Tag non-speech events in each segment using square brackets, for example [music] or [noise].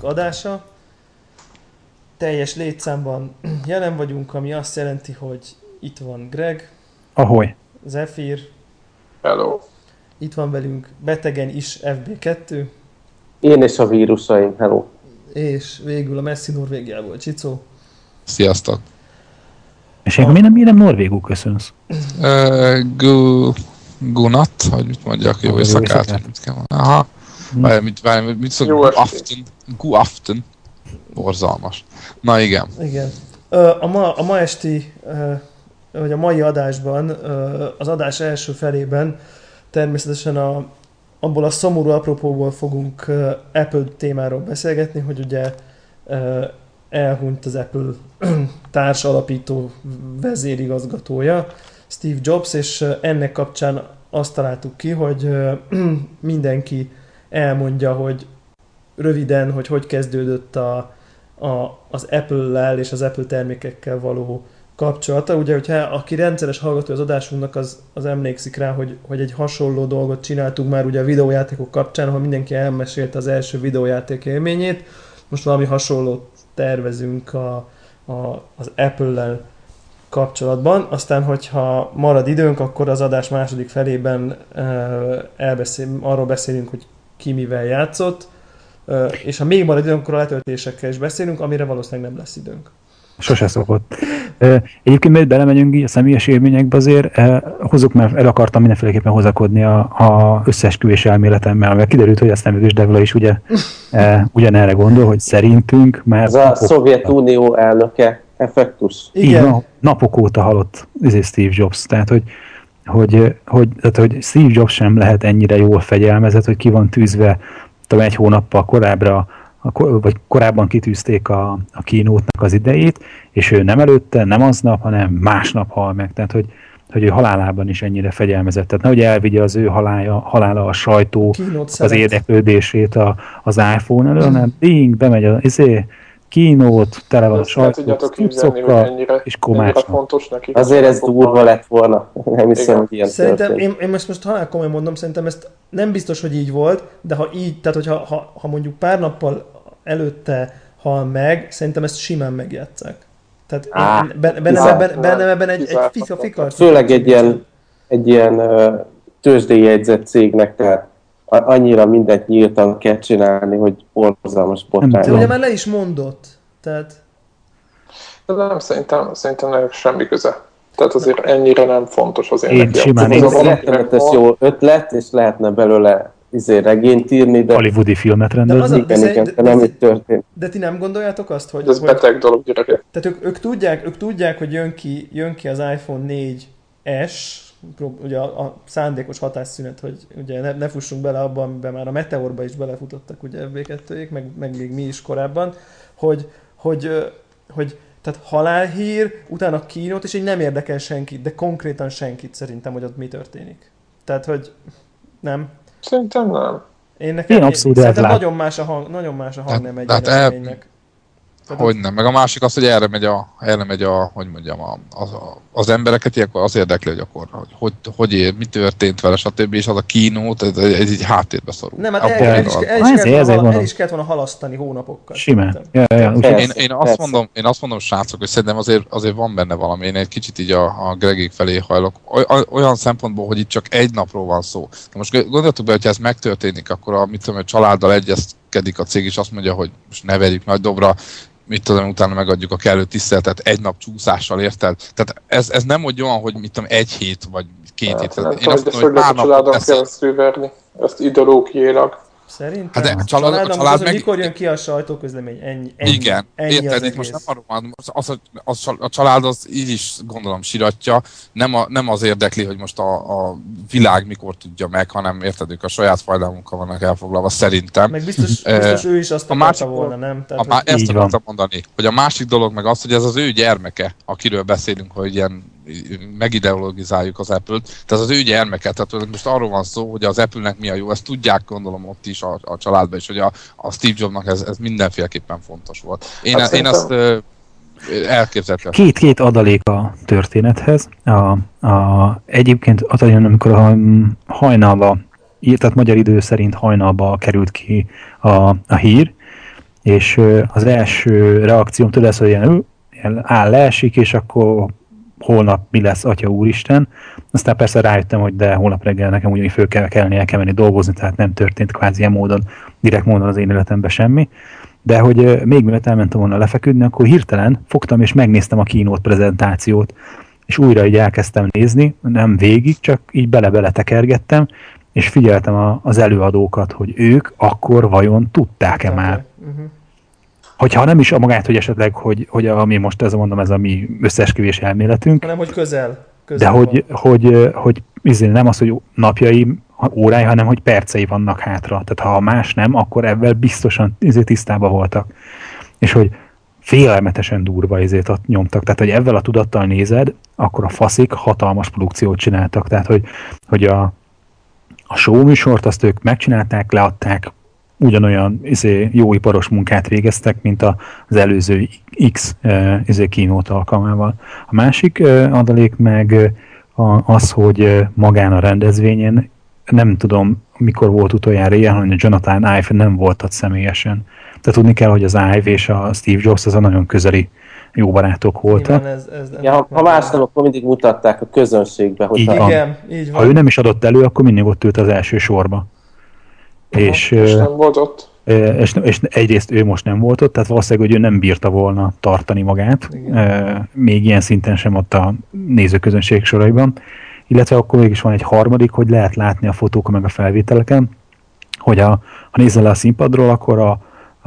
63. adása. Teljes létszámban [clears throat] jelen vagyunk, ami azt jelenti, hogy itt van Greg, Ahoy. Zephyr, Hello. itt van velünk betegen is FB2, Én és a vírusaim, hello. és végül a messzi Norvégiából Csicó. Sziasztok! És én miért nem, miért nem norvégul köszönsz? Uh, gu, gunat, vagy mit mondjak, jó éjszakát. Aha. Várj, mit, várj, mit szok, Jó gu estét. afton, gu afton. Borzalmas. Na igen. Igen. A ma, a ma esti, vagy a mai adásban, az adás első felében természetesen a, abból a szomorú apropóból fogunk Apple témáról beszélgetni, hogy ugye elhunyt az Apple [clears throat] társ alapító vezérigazgatója, Steve Jobs, és ennek kapcsán azt találtuk ki, hogy [clears throat] mindenki elmondja, hogy röviden, hogy hogy kezdődött a, a, az Apple-lel és az Apple termékekkel való kapcsolata. Ugye, hogyha aki rendszeres hallgató az adásunknak, az, az emlékszik rá, hogy, hogy egy hasonló dolgot csináltunk már ugye a videójátékok kapcsán, ahol mindenki elmesélte az első videójáték élményét. Most valami hasonlót tervezünk a, a, az Apple-lel kapcsolatban. Aztán, hogyha marad időnk, akkor az adás második felében elbeszél, arról beszélünk, hogy ki mivel játszott, és ha még marad időnk, akkor a letöltésekkel is beszélünk, amire valószínűleg nem lesz időnk. Sose szokott. Egyébként, mert belemegyünk így a személyes élményekbe azért, hozzuk, mert el akartam mindenféleképpen hozakodni a, a összeesküvés elméletemmel, mert kiderült, hogy a szemüvés Devla is ugye ugyanerre gondol, hogy szerintünk már Ez a Szovjetunió elnöke effektus. így Igen, van, napok óta halott izé Steve Jobs, tehát hogy hogy, hogy, tehát, hogy Steve Jobs sem lehet ennyire jól fegyelmezett, hogy ki van tűzve tudom, egy hónappal korábbra, a vagy korábban kitűzték a, a kínótnak az idejét, és ő nem előtte, nem aznap, hanem másnap hal meg. Tehát, hogy, hogy ő halálában is ennyire fegyelmezett. Tehát nehogy elvigye az ő halála, halála a sajtó, kínót az szeret. érdeklődését a, az iPhone elől, hanem ding, bemegy az izé, kínót, tele van a Ezt el sajtó, tudjátok képzelni, hogy cuccokkal, ennyire, és ennyire komácsnak. fontos neki. Azért ez durva lett volna. [laughs] Nem hiszem, Igen. hogy ilyen Szerintem, történt. én, én most, most halál komolyan mondom, szerintem ezt nem biztos, hogy így volt, de ha így, tehát hogyha ha, ha mondjuk pár nappal előtte hal meg, szerintem ezt simán megjátszák. Tehát Á, bennem, ebben, bennem ebben egy, egy fika fikar. Főleg egy ilyen, egy ilyen uh, tőzsdei jegyzett cégnek, tehát annyira mindent nyíltan kell csinálni, hogy borzalmas botrány. ugye már le is mondott. Tehát De nem, szerintem, szerintem ennek semmi köze. Tehát azért ennyire nem fontos az én Én neki. simán Az Ez egy rettenetes jó ötlet, és lehetne belőle izé regényt írni, de hollywoodi filmet De az rendezni. a- igen, de- igen, de- de nem de- így történt. De ti nem gondoljátok azt, hogy, de ez hogy beteg dolog, gyerekek. tehát ők, ők, tudják, ők tudják, hogy jön ki, jön ki az iPhone 4S, prób- ugye a, a szándékos hatásszünet, hogy ugye ne, ne fussunk bele abba, amiben már a Meteorba is belefutottak ugye FB2-ék, meg, meg még mi is korábban, hogy, hogy, hogy tehát halálhír, utána kínót, és így nem érdekel senkit, de konkrétan senkit szerintem, hogy ott mi történik. Tehát, hogy nem. Szerintem nem. Én nekem Én abszolút szerintem eltlát- nagyon más a hang, nagyon más a hang Hát- nem egy hát el- Hogy nem. Meg a másik az, hogy erre megy a, erre megy a hogy mondjam, a, az, a, az embereket ilyenkor az érdekli, hogy akkor hogy, hogy, hogy ér, mi történt vele, stb. És az a kínót, ez, ez így háttérbe szorul. Nem, hát el, el, is, el, is Ezért- kellett volna, ezért hala- el is kellett volna halasztani hónapokkal. Simán. Ja, ja, Persze. Én, én, azt persze. mondom, én azt mondom, srácok, hogy szerintem azért, azért van benne valami. Én egy kicsit így a, a Gregék felé hajlok. Oly- Olyan szempontból, hogy itt csak egy napról van szó. Na most gondoltuk be, hogyha ez megtörténik, akkor a, mit tudom, a családdal egyezkedik a cég, és azt mondja, hogy most ne verjük nagy dobra, mit tudom, utána megadjuk a kellő tiszteletet egy nap csúszással, érted? Tehát ez, ez nem olyan, hogy mit tudom, egy hét vagy két hét. Hát, nem Én azt ezt mondom, hogy pár napot keresztül verni. Ezt ideológiailag. Szerintem. Hát de a a család- a család, család az, hogy meg- mikor jön ki a sajtóközlemény, ennyi, ennyi, Igen, ennyi érted, az most nem arról van, az, a- az, a család az így is gondolom siratja, nem, a, nem az érdekli, hogy most a, a világ mikor tudja meg, hanem érted, ők a saját fajlamunkkal vannak elfoglalva, szerintem. Meg biztos, biztos ő is azt a akarta másik- volna, nem? A, Tehát, má, hogy, ezt akartam mondani, hogy a másik dolog meg az, hogy ez az ő gyermeke, akiről beszélünk, hogy ilyen megideologizáljuk az Apple-t, tehát az ő gyermeke, tehát most arról van szó, hogy az Apple-nek mi a jó, ezt tudják gondolom ott is a, a családban is, hogy a, a Steve Jobsnak ez, ez mindenféleképpen fontos volt. Én, Hát én szerintem- ezt ö, elképzelhető. Két-két adalék a történethez. A, a, egyébként az olyan, amikor a hajnalba tehát magyar idő szerint hajnalba került ki a, a hír, és az első reakcióm tőle az, hogy ilyen, ilyen áll leesik, és akkor holnap mi lesz, Atya Úristen. Aztán persze rájöttem, hogy de holnap reggel nekem ugyanígy föl kell kelni, el kell menni dolgozni, tehát nem történt kvázi ilyen módon, direkt módon az én életemben semmi. De hogy még mielőtt elmentem volna lefeküdni, akkor hirtelen fogtam és megnéztem a kínót prezentációt, és újra így elkezdtem nézni, nem végig, csak így bele-bele tekergettem, és figyeltem a, az előadókat, hogy ők akkor vajon tudták-e már. Uh-huh. Hogyha nem is a magát, hogy esetleg, hogy, hogy ami most ez mondom, ez a mi összeesküvés elméletünk. Hanem, hogy közel. közel de hogy, hogy, hogy, hogy izé, nem az, hogy napjai, órái, hanem hogy percei vannak hátra. Tehát ha más nem, akkor ebben biztosan izé, tisztában voltak. És hogy félelmetesen durva izét ott nyomtak. Tehát, hogy ezzel a tudattal nézed, akkor a faszik hatalmas produkciót csináltak. Tehát, hogy, hogy a, a show műsort azt ők megcsinálták, leadták, ugyanolyan izé, jó iparos munkát végeztek, mint az előző X izé, kínót alkalmával. A másik adalék meg az, hogy magán a rendezvényen nem tudom, mikor volt utoljára ilyen, hogy a Jonathan Ive nem volt ott személyesen. Tehát tudni kell, hogy az Ive és a Steve Jobs az a nagyon közeli jó barátok voltak. ez, ez ja, ha, ha más nem, akkor mindig mutatták a közönségbe. Hogy így, ha, igen, így van. Ha ő nem is adott elő, akkor mindig ott ült az első sorba. És, és nem volt ott. És, és egyrészt ő most nem volt ott, tehát valószínűleg, hogy ő nem bírta volna tartani magát, Igen. még ilyen szinten sem ott a nézőközönség soraiban. Illetve akkor mégis van egy harmadik, hogy lehet látni a fotókon meg a felvételeken, hogy a, ha nézel le a színpadról, akkor a,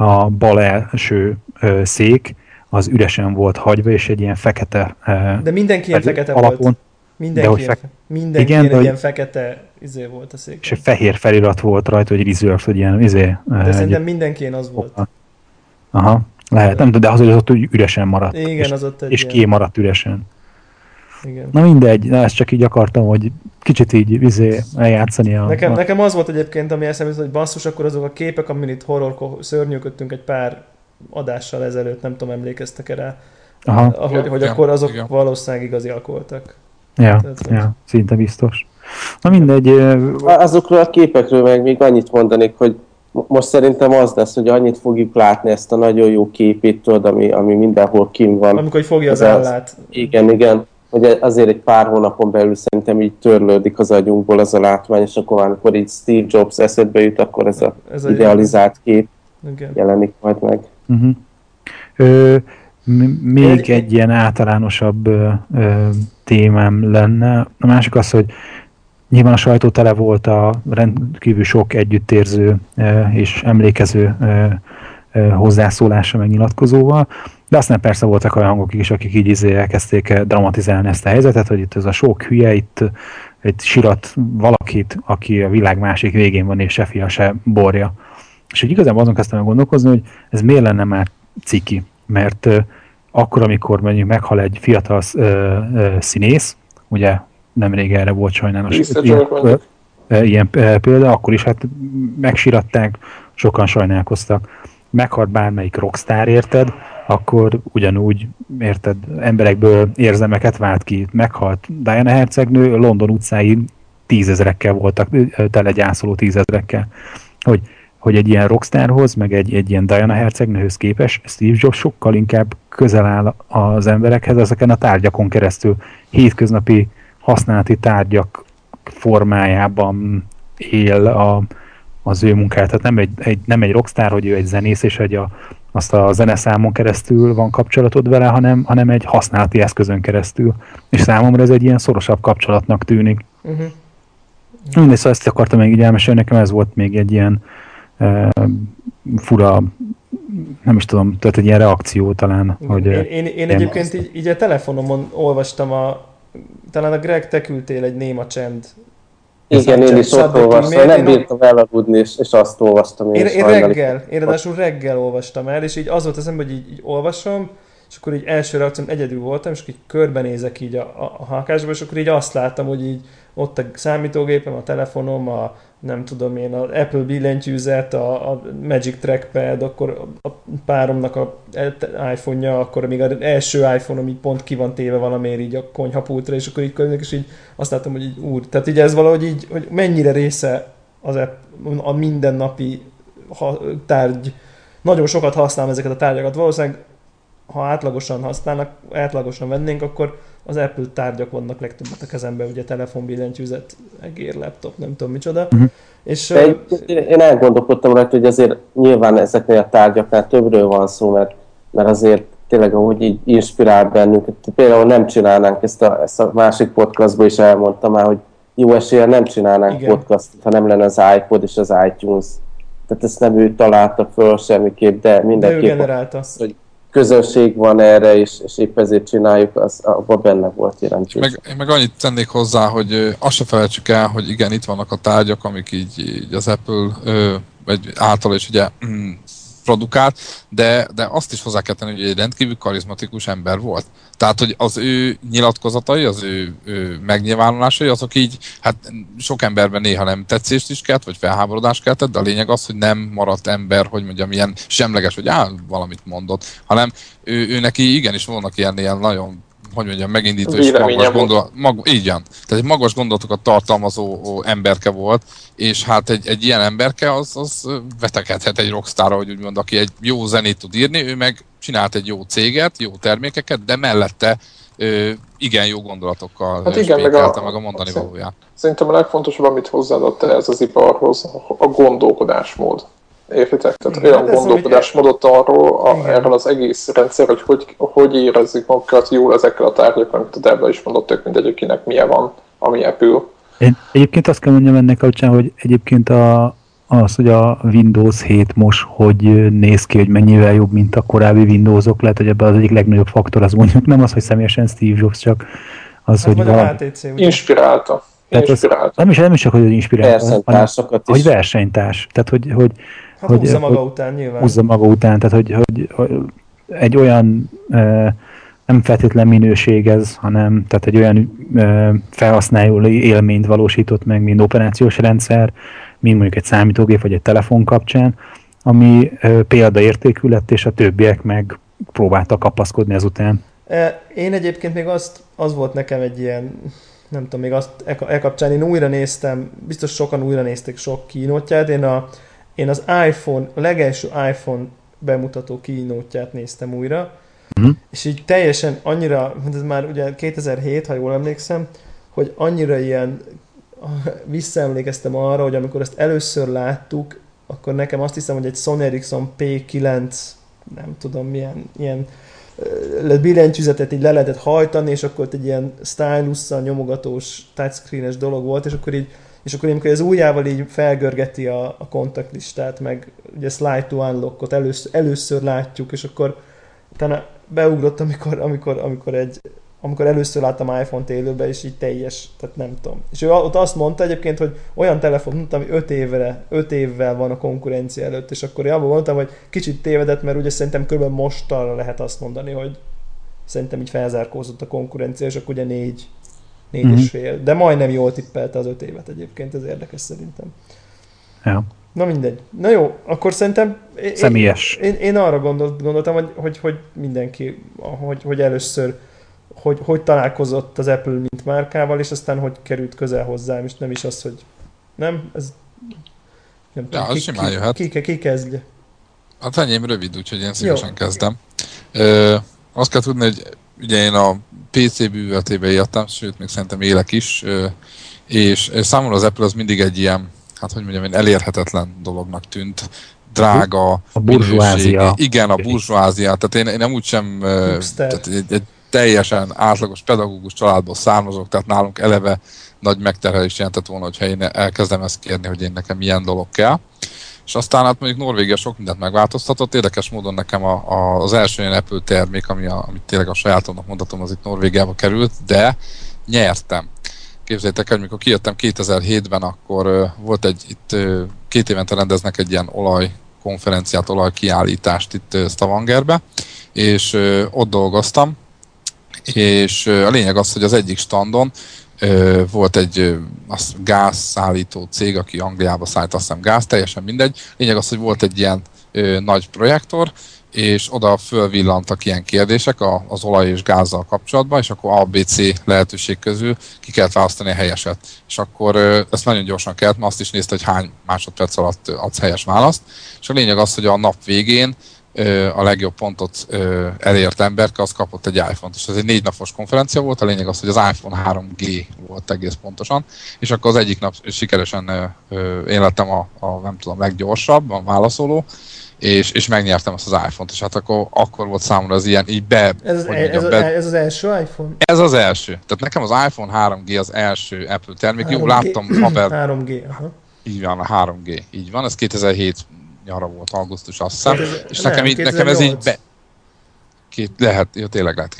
a bal első szék az üresen volt hagyva, és egy ilyen fekete... De mindenki ilyen fekete alapon, volt. Mindenki, de hogy fe... mindenki igen, ilyen, ilyen fekete izé volt a szék. És egy fehér felirat volt rajta, hogy reserve, hogy ilyen izé... De egy... szerintem mindenki az volt. Aha, lehet, nem tudom, de az, hogy az ott úgy üresen maradt. Igen, és, az ott egy És ilyen... maradt üresen. Igen. Na mindegy, na ezt csak így akartam, hogy kicsit így izé, eljátszani a... Nekem, a... nekem az volt egyébként, ami eszembe hogy basszus, akkor azok a képek, amin itt horror szörnyűködtünk egy pár adással ezelőtt, nem tudom, emlékeztek -e rá, Aha. Ahogy, hogy ja, akkor azok igen. valószínűleg igaziak voltak. Ja, Tehát, ja, szinte biztos. Na mindegy. Azokról a képekről meg még annyit mondanék, hogy most szerintem az lesz, hogy annyit fogjuk látni ezt a nagyon jó képét, tudod, ami, ami mindenhol kim van. Amikor fogja az állát. Igen, igen. Hogy azért egy pár hónapon belül szerintem így törlődik az agyunkból az a látvány, és akkor amikor így Steve Jobs eszedbe jut, akkor ez a ez idealizált kép igen. jelenik majd meg. Uh-huh. Ö, még egy ilyen általánosabb ö, ö, témám lenne. A másik az, hogy nyilván a sajtó tele volt a rendkívül sok együttérző ö, és emlékező ö, ö, hozzászólása, meg nyilatkozóval, de aztán persze voltak olyan hangok is, akik így izé elkezdték dramatizálni ezt a helyzetet, hogy itt ez a sok hülye, itt egy sirat valakit, aki a világ másik végén van, és se fia, se borja. És hogy igazából azon kezdtem el gondolkozni, hogy ez miért lenne már ciki, mert akkor, amikor mondjuk meghal egy fiatal színész, ugye nemrég erre volt sajnálatos ilyen, uh, ilyen példa, akkor is hát megsiratták, sokan sajnálkoztak. Meghalt bármelyik rockstar, érted, akkor ugyanúgy, érted, emberekből érzemeket vált ki. Meghalt Diana hercegnő, London utcái tízezerekkel voltak, tele gyászoló tízezerekkel. Hogy hogy egy ilyen rockstarhoz, meg egy, egy ilyen Diana hercegnőhöz képes Steve Jobs sokkal inkább közel áll az emberekhez ezeken a tárgyakon keresztül. Hétköznapi használati tárgyak formájában él a, az ő munkáját. Tehát nem egy, egy, nem egy rockstar, hogy ő egy zenész, és egy a, azt a zeneszámon keresztül van kapcsolatod vele, hanem, hanem egy használati eszközön keresztül. És számomra ez egy ilyen szorosabb kapcsolatnak tűnik. Uh-huh. Mindegy, szóval ezt akartam még így elmesélni, nekem ez volt még egy ilyen fura, nem is tudom, tehát egy ilyen reakció talán. Hogy én, én, én egyébként így, így a telefonomon olvastam a, talán a Greg, te küldtél egy néma csend igen, én is ott olvastam, nem bírtam elaludni, és, és azt olvastam. Én, én, én reggel, én ráadásul reggel olvastam el, és így az volt az ember, hogy így, így olvasom, és akkor így első reakcióm egyedül voltam, és akkor így körbenézek így a, a, a halkásba, és akkor így azt láttam, hogy így ott a számítógépem, a telefonom, a, nem tudom én, az Apple billentyűzet, a, a Magic Trackpad, akkor a páromnak a iPhone-ja, akkor még az első iPhone, ami pont ki van téve valamiért így a konyhapultra, és akkor így körülök, és így azt látom, hogy így úr, tehát így ez valahogy így, hogy mennyire része az a mindennapi tárgy, nagyon sokat használom ezeket a tárgyakat. Valószínűleg, ha átlagosan használnak, átlagosan vennénk, akkor az Apple tárgyak vannak legtöbbet a kezemben, ugye telefon, billentyűzet, egér, laptop, nem tudom micsoda. Uh-huh. És, De én elgondolkodtam rajta, hogy azért nyilván ezeknél a tárgyaknál többről van szó, mert, mert azért tényleg ahogy így inspirál bennünket. Például nem csinálnánk ezt a, ezt a másik podcastból is elmondtam már, hogy jó esélye nem csinálnánk Igen. podcastot, ha nem lenne az iPod és az iTunes. Tehát ezt nem ő találta föl semmiképp, de mindenképp. De ő generálta. Az, hogy közönség van erre, és, és épp ezért csináljuk, az abban benne volt jelentős. Meg, én meg annyit tennék hozzá, hogy azt se felejtsük el, hogy igen, itt vannak a tárgyak, amik így, így az Apple vagy által is ugye mm, produkált, de, de azt is hozzá kell tenni, hogy egy rendkívül karizmatikus ember volt. Tehát, hogy az ő nyilatkozatai, az ő, ő megnyilvánulásai, azok így, hát sok emberben néha nem tetszést is kelt, vagy felháborodást keltett, de a lényeg az, hogy nem maradt ember, hogy mondjam, ilyen semleges, hogy áll valamit mondott, hanem ő, ő neki igenis vannak ilyen, ilyen nagyon hogy mondjam, megindító és magas gondolat, mag, így van. Tehát egy magas gondolatokat tartalmazó emberke volt, és hát egy, egy ilyen emberke az, az vetekedhet egy rockstar, hogy úgy mond, aki egy jó zenét tud írni, ő meg csinált egy jó céget, jó termékeket, de mellette ö, igen jó gondolatokkal hát igen, meg a, meg a mondani valóját. Szerintem a legfontosabb, amit hozzáadott ez az iparhoz, a gondolkodásmód. Értitek? Tehát Igen, olyan gondolkodásmódot arról, a, erről az egész rendszer, hogy, hogy hogy érezzük magukat jól ezekkel a tárgyakkal, amit a Debla is mondott, tök mindegy, akinek milyen van, ami epül. Én egyébként azt kell mondjam ennek kapcsán, hogy egyébként a, az, hogy a Windows 7 most hogy néz ki, hogy mennyivel jobb, mint a korábbi Windowsok, lehet, hogy ebben az egyik legnagyobb faktor az mondjuk nem az, hogy személyesen Steve Jobs, csak az, hát hogy valami... Inspirálta. Tehát az, nem, is, nem is csak, hogy inspirálta, hanem hogy versenytárs. Tehát, hogy, hogy Hát hogy, húzza maga hogy, után nyilván. Húzza maga után, tehát hogy, hogy, hogy egy olyan e, nem feltétlen minőség ez, hanem tehát egy olyan e, felhasználó élményt valósított meg, mint operációs rendszer, mint mondjuk egy számítógép vagy egy telefon kapcsán, ami példaértékű lett, és a többiek meg próbáltak kapaszkodni ezután. Én egyébként még azt, az volt nekem egy ilyen, nem tudom, még azt e, e kapcsán én újra néztem, biztos sokan újra nézték sok kínótját, én a én az iPhone, a legelső iPhone bemutató kínótját néztem újra, uh-huh. és így teljesen annyira, ez már ugye 2007, ha jól emlékszem, hogy annyira ilyen [laughs] visszaemlékeztem arra, hogy amikor ezt először láttuk, akkor nekem azt hiszem, hogy egy Sony Ericsson P9, nem tudom milyen, ilyen billentyűzetet így le lehetett hajtani, és akkor egy ilyen stylusszal nyomogatós touchscreenes dolog volt, és akkor így és akkor amikor az ujjával így felgörgeti a, a kontaktlistát, meg ugye slide to unlockot először, először látjuk, és akkor utána beugrott, amikor, amikor, amikor egy, amikor először láttam iPhone-t élőben, és így teljes, tehát nem tudom. És ő ott azt mondta egyébként, hogy olyan telefon mondta, ami 5 évre, 5 évvel van a konkurencia előtt, és akkor abban mondtam, hogy kicsit tévedett, mert ugye szerintem kb. most arra lehet azt mondani, hogy szerintem így felzárkózott a konkurencia, és akkor ugye négy, négy mm-hmm. és fél. De majdnem jól tippelte az öt évet egyébként, ez érdekes szerintem. Ja. Na mindegy. Na jó, akkor szerintem... Személyes. Én, én, én arra gondolt, gondoltam, hogy, hogy, hogy mindenki, hogy, hogy először hogy, hogy találkozott az Apple mint márkával, és aztán hogy került közel hozzám, és nem is az, hogy nem, ez nem tudom, ja, ki, simán ki, jöhet. Ki, ki, ki kezdje? Hát enyém rövid, úgyhogy én szívesen Jó. kezdem. Ö, azt kell tudni, hogy ugye én a PC bűvöltébe éltem, sőt, még szerintem élek is, és számomra az Apple az mindig egy ilyen, hát hogy mondjam, elérhetetlen dolognak tűnt, drága, a burzsóázia. Igen, a burzsóázia. Tehát én, én nem úgy sem, tehát egy, egy teljesen átlagos pedagógus családból származok, tehát nálunk eleve nagy megterhelés jelentett volna, hogyha én elkezdem ezt kérni, hogy én nekem milyen dolog kell és aztán hát mondjuk Norvégia sok mindent megváltoztatott. Érdekes módon nekem a, a, az első ilyen Apple termék, ami a, amit tényleg a sajátomnak mondhatom, az itt Norvégiába került, de nyertem. Képzeljétek el, amikor kijöttem 2007-ben, akkor uh, volt egy, itt uh, két évente rendeznek egy ilyen olajkonferenciát, olajkiállítást itt uh, Stavangerbe, és uh, ott dolgoztam, és uh, a lényeg az, hogy az egyik standon volt egy az gázszállító cég, aki Angliába szállt azt hiszem gáz, teljesen mindegy. Lényeg az, hogy volt egy ilyen ö, nagy projektor, és oda fölvillantak ilyen kérdések az olaj és gázzal kapcsolatban, és akkor A, B, C lehetőség közül ki kellett választani a helyeset. És akkor ezt nagyon gyorsan kellett, mert azt is nézte, hogy hány másodperc alatt adsz helyes választ. És a lényeg az, hogy a nap végén a legjobb pontot elért emberke, az kapott egy iPhone-t. És ez egy négy napos konferencia volt, a lényeg az, hogy az iPhone 3G volt egész pontosan, és akkor az egyik nap sikeresen én lettem a, a nem tudom, leggyorsabb, a válaszoló, és, és megnyertem azt az iPhone-t, és hát akkor, akkor volt számomra az ilyen, így be... Ez az, mondjam, ez, be, ez az első iPhone? Ez az első. Tehát nekem az iPhone 3G az első Apple termék. 3G, Jó, láttam haver... 3G, aha. Így van, a 3G. Így van, ez 2007 nyara volt, augusztus azt hiszem. Hát és nekem, így, nekem ez így be, két, lehet, jó, tényleg lehet,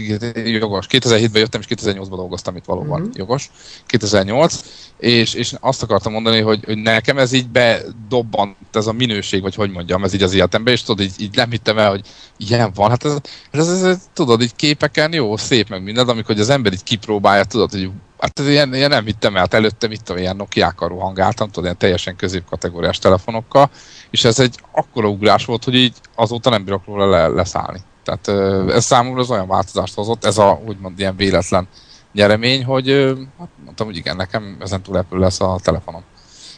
jogos. 2007-ben jöttem, és 2008-ban dolgoztam itt valóban, uh-huh. jogos. 2008, és, és azt akartam mondani, hogy, hogy nekem ez így bedobbant, ez a minőség, vagy hogy mondjam, ez így az életemben, és tudod, így, így nem hittem el, hogy ilyen van. Hát ez, ez, ez, ez tudod, így képeken jó, szép meg minden, amikor az ember így kipróbálja, tudod, hogy Hát ilyen, ilyen nem hittem el, hát előtte itt ilyen Nokia-kkal rohangáltam, tudod, ilyen teljesen középkategóriás telefonokkal, és ez egy akkora ugrás volt, hogy így azóta nem bírok róla le, leszállni. Tehát ez számomra az olyan változást hozott, ez a úgymond ilyen véletlen nyeremény, hogy hát mondtam, hogy igen, nekem ezen túl Apple lesz a telefonom.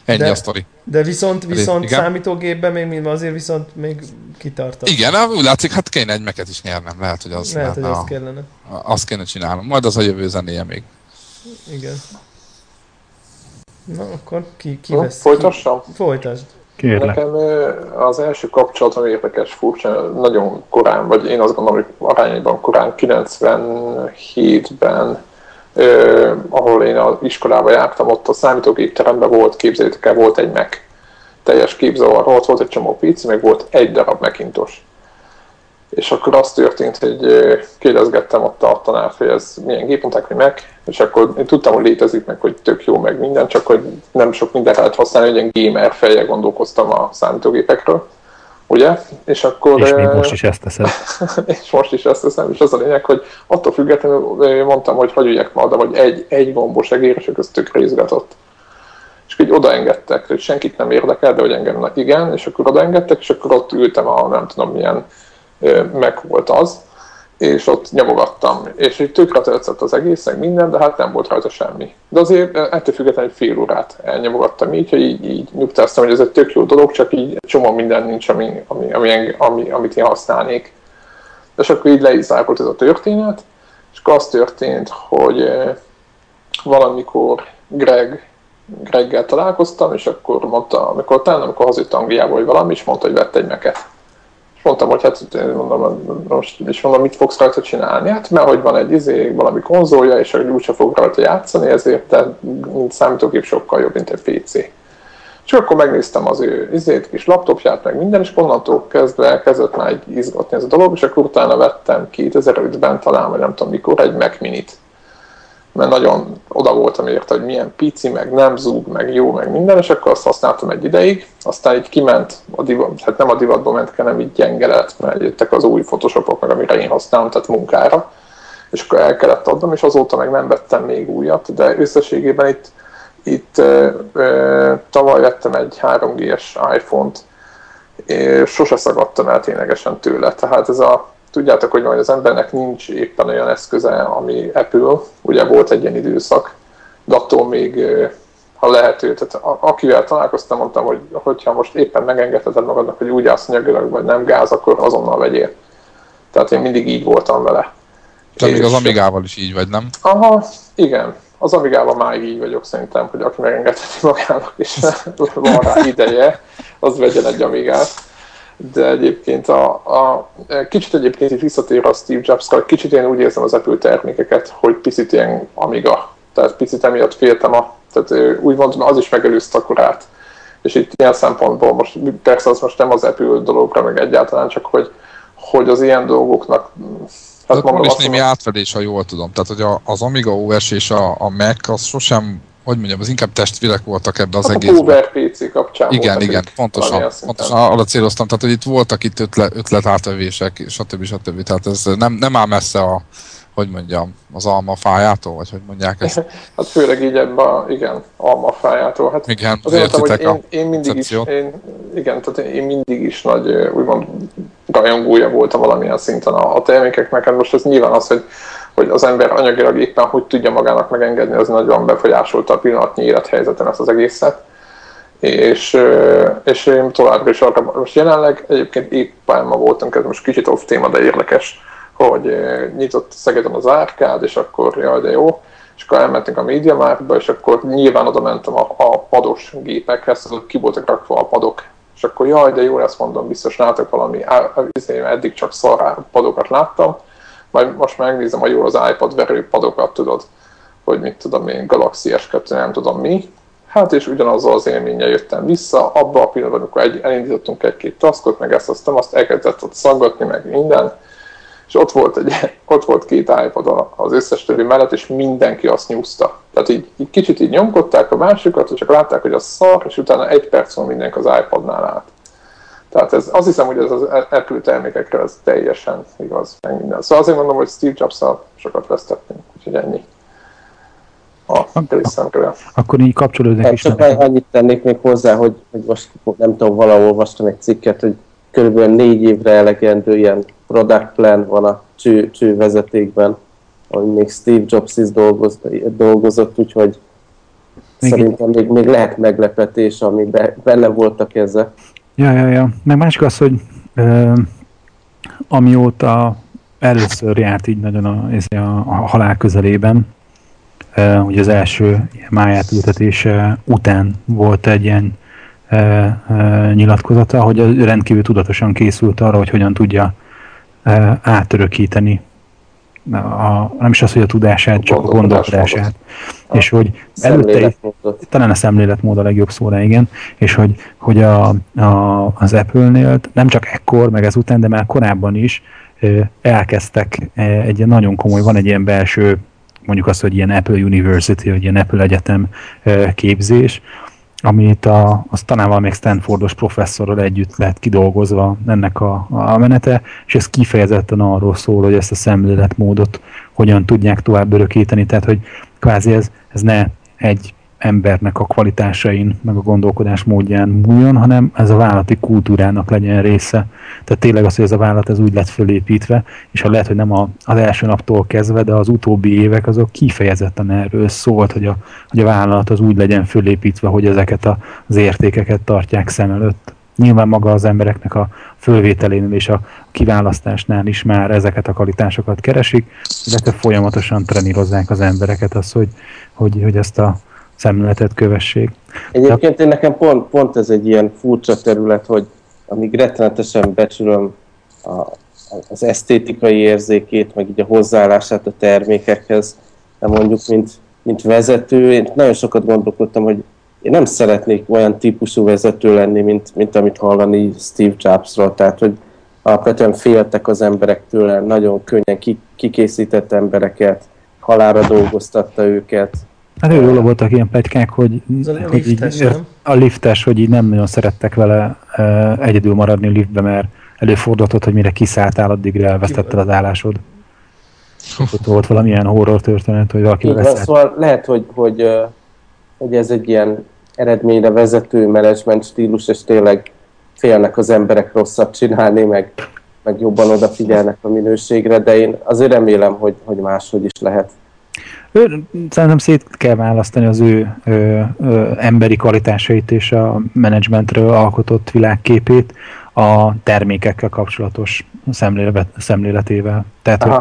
Ennyi de, a sztori. De viszont, viszont igen? számítógépben még mind azért viszont még kitartott. Igen, úgy látszik, hát kéne egy meket is nyernem, lehet, hogy az lehet, hogy azt kellene. Azt kéne csinálnom, majd az a jövő zenéje még. Igen. Na, akkor ki, ki vesz? Folytassam? Ki? Folytasd. Kérlek. Nekem az első kapcsolatom érdekes, furcsa, nagyon korán, vagy én azt gondolom, hogy arányban korán, 97-ben, eh, ahol én az iskolába jártam, ott a számítógépteremben volt, képzeljétek el, volt egy Mac. Teljes képzavar, ott volt egy csomó PC, meg volt egy darab Macintosh és akkor az történt, hogy kérdezgettem ott a tanár, hogy ez milyen gép, mondták, hogy meg, és akkor én tudtam, hogy létezik meg, hogy tök jó, meg minden, csak hogy nem sok mindent lehet használni, hogy ilyen gamer fejjel gondolkoztam a számítógépekről, ugye? És akkor... És még most is ezt teszed. [laughs] és most is ezt teszem, és az a lényeg, hogy attól függetlenül mondtam, hogy hagyjuk ma oda, vagy egy, egy gombos egér, és ez tök izgatott. És így odaengedtek, hogy senkit nem érdekel, de hogy engem igen, és akkor odaengedtek, és akkor ott ültem a nem tudom milyen meg volt az, és ott nyomogattam, és így tökre tetszett az egész, meg minden, de hát nem volt rajta semmi. De azért ettől függetlenül egy fél órát elnyomogattam így, hogy így, így nyugtáztam, hogy ez egy tök jó dolog, csak így csomó minden nincs, ami, ami, ami, ami, amit én használnék. És akkor így le is zárult ez a történet, és akkor az történt, hogy valamikor Greg, Greggel találkoztam, és akkor mondta, amikor talán amikor hazajött Angliából, vagy valami, és mondta, hogy vett egy meket mondtam, hogy hát mondom, most is mondom, mit fogsz rajta csinálni? Hát mert hogy van egy izé, valami konzolja, és úgyse fog rajta játszani, ezért mint számítógép sokkal jobb, mint egy PC. És akkor megnéztem az ő izét, kis laptopját, meg minden, és onnantól kezdve elkezdett már egy izgatni ez a dolog, és akkor utána vettem 2005-ben talán, vagy nem tudom mikor, egy Mac Minit mert nagyon oda voltam érte, hogy milyen pici, meg nem zúg, meg jó, meg minden, és akkor azt használtam egy ideig, aztán így kiment a divat, hát nem a divatba ment, hanem így gyenge lett, mert jöttek az új photoshopok, meg amire én használom, tehát munkára, és akkor el kellett adnom, és azóta meg nem vettem még újat, de összességében itt, itt ö, ö, tavaly vettem egy 3G-es iPhone-t, és sose szagadtam el ténylegesen tőle, tehát ez a tudjátok, hogy majd az embernek nincs éppen olyan eszköze, ami Apple, ugye volt egy ilyen időszak, de attól még, ha lehető, tehát akivel találkoztam, mondtam, hogy hogyha most éppen megengedheted magadnak, hogy úgy állsz anyagilag, vagy nem gáz, akkor azonnal vegyél. Tehát én mindig így voltam vele. Tehát még az Amigával is így vagy, nem? Aha, igen. Az Amigával már így vagyok szerintem, hogy aki megengedheti magának, és [laughs] van rá ideje, az vegyen egy Amigát de egyébként a, a, kicsit egyébként itt visszatér a Steve jobs kicsit én úgy érzem az Apple termékeket, hogy picit ilyen Amiga, tehát picit emiatt féltem a, tehát úgy mondom, az is megelőzte a korát. És itt ilyen szempontból most, persze az most nem az Apple dologra, meg egyáltalán, csak hogy, hogy az ilyen dolgoknak Hát van is némi átfedés, ha jól tudom. Tehát, hogy az Amiga OS és a, a Mac az sosem hogy mondjam, az inkább testvérek voltak ebbe az hát egész. A PC kapcsán Igen, igen, pontosan, pontosan arra céloztam, tehát hogy itt voltak itt ötle, ötlet átvevések, stb. stb. Tehát ez nem, nem áll messze a, hogy mondjam, az almafájától, vagy hogy mondják ezt? [laughs] hát főleg így ebben, igen, almafájától. Hát igen, azért mondtam, hogy én, én mindig is, én, igen, tehát én mindig is nagy, úgymond rajongója voltam valamilyen szinten a, a termékeknek. Hát most ez nyilván az, hogy, hogy az ember anyagilag éppen hogy tudja magának megengedni, az nagyon befolyásolta a pillanatnyi élethelyzeten ezt az egészet. És, és én továbbra is arra, most jelenleg egyébként épp ma voltunk, ez most kicsit off téma, de érdekes, hogy nyitott Szegeden az árkád, és akkor jaj, de jó, és akkor elmentünk a Media Marktba, és akkor nyilván oda mentem a, a pados gépekhez, azok ki voltak rakva a padok, és akkor jaj, de jó, ezt mondom, biztos látok valami, izé, eddig csak szar padokat láttam, majd most megnézem a jó az iPad verő padokat, tudod, hogy mit tudom én, Galaxy S2, nem tudom mi, Hát és ugyanazzal az élménnyel jöttem vissza, abban a pillanatban, amikor egy, elindítottunk egy-két taskot, meg ezt aztán azt elkezdett ott szaggatni, meg minden, és ott volt, egy, [laughs] ott volt két iPod az összes többi mellett, és mindenki azt nyúzta. Tehát így, így kicsit így nyomkodták a másikat, csak látták, hogy az szar, és utána egy perc van mindenki az iPodnál át. Tehát ez, azt hiszem, hogy ez az Apple termékekre ez teljesen igaz, meg minden. Szóval azért mondom, hogy Steve jobs sokat vesztettünk, úgyhogy ennyi. A részemről. Akkor így kapcsolódik is. Csak annyit tennék még hozzá, hogy, hogy most nem tudom, valahol olvastam egy cikket, hogy körülbelül négy évre elegendő ilyen product plan van a cső, cső vezetékben, ahogy még Steve Jobs is dolgoz, dolgozott, úgyhogy még szerintem még, még lehet meglepetés, ami be, benne voltak ezzel. Ja, ja, ja. Meg másik az, hogy ö, amióta először járt így nagyon a, a, a halál közelében, ö, ugye az első máját ültetése után volt egy ilyen ö, ö, nyilatkozata, hogy rendkívül tudatosan készült arra, hogy hogyan tudja átörökíteni a, nem is az, hogy a tudását, csak a gondolkodását. A és hogy előtte, talán a szemléletmód a legjobb szóra, igen, és hogy, hogy a, a, az Apple-nél nem csak ekkor, meg ezután, de már korábban is elkezdtek egy nagyon komoly, van egy ilyen belső, mondjuk azt, hogy ilyen Apple University, vagy ilyen Apple Egyetem képzés, amit a, az talán valamelyik Stanfordos professzorral együtt lett kidolgozva ennek a, a menete, és ez kifejezetten arról szól, hogy ezt a szemléletmódot hogyan tudják tovább örökíteni, tehát hogy kvázi ez, ez ne egy embernek a kvalitásain, meg a gondolkodás módján múljon, hanem ez a vállalati kultúrának legyen része. Tehát tényleg az, hogy ez a vállalat ez úgy lett fölépítve, és ha lehet, hogy nem a, az első naptól kezdve, de az utóbbi évek azok kifejezetten erről szólt, hogy a, hogy a vállalat az úgy legyen fölépítve, hogy ezeket a, az értékeket tartják szem előtt. Nyilván maga az embereknek a fölvételénél és a kiválasztásnál is már ezeket a kvalitásokat keresik, illetve folyamatosan trenírozzák az embereket az, hogy, hogy, hogy ezt a szemléletet kövessék. Egyébként én nekem pont, pont ez egy ilyen furcsa terület, hogy amíg rettenetesen becsülöm a, az esztétikai érzékét, meg így a hozzáállását a termékekhez, de mondjuk, mint, mint vezető, én nagyon sokat gondolkodtam, hogy én nem szeretnék olyan típusú vezető lenni, mint, mint amit hallani Steve Jobsról, tehát hogy alapvetően féltek az emberek tőle, nagyon könnyen kikészített embereket, halára dolgoztatta őket, Hát őről voltak ilyen plegykák, hogy, a, hogy liftes, így, a liftes, hogy így nem nagyon szerettek vele uh, egyedül maradni a liftbe, mert előfordulhatott, hogy mire kiszálltál, addigra elvesztetted az állásod. Ott volt valamilyen horror történet, hogy valaki Igen, Szóval lehet, hogy, hogy, hogy ez egy ilyen eredményre vezető menedzsment stílus, és tényleg félnek az emberek rosszat csinálni, meg, meg jobban odafigyelnek a minőségre, de én azért remélem, hogy, hogy máshogy is lehet. Ő, szerintem szét kell választani az ő ö, ö, emberi kvalitásait és a menedzsmentről alkotott világképét a termékekkel kapcsolatos szemlélet, szemléletével. Tehát, hogy,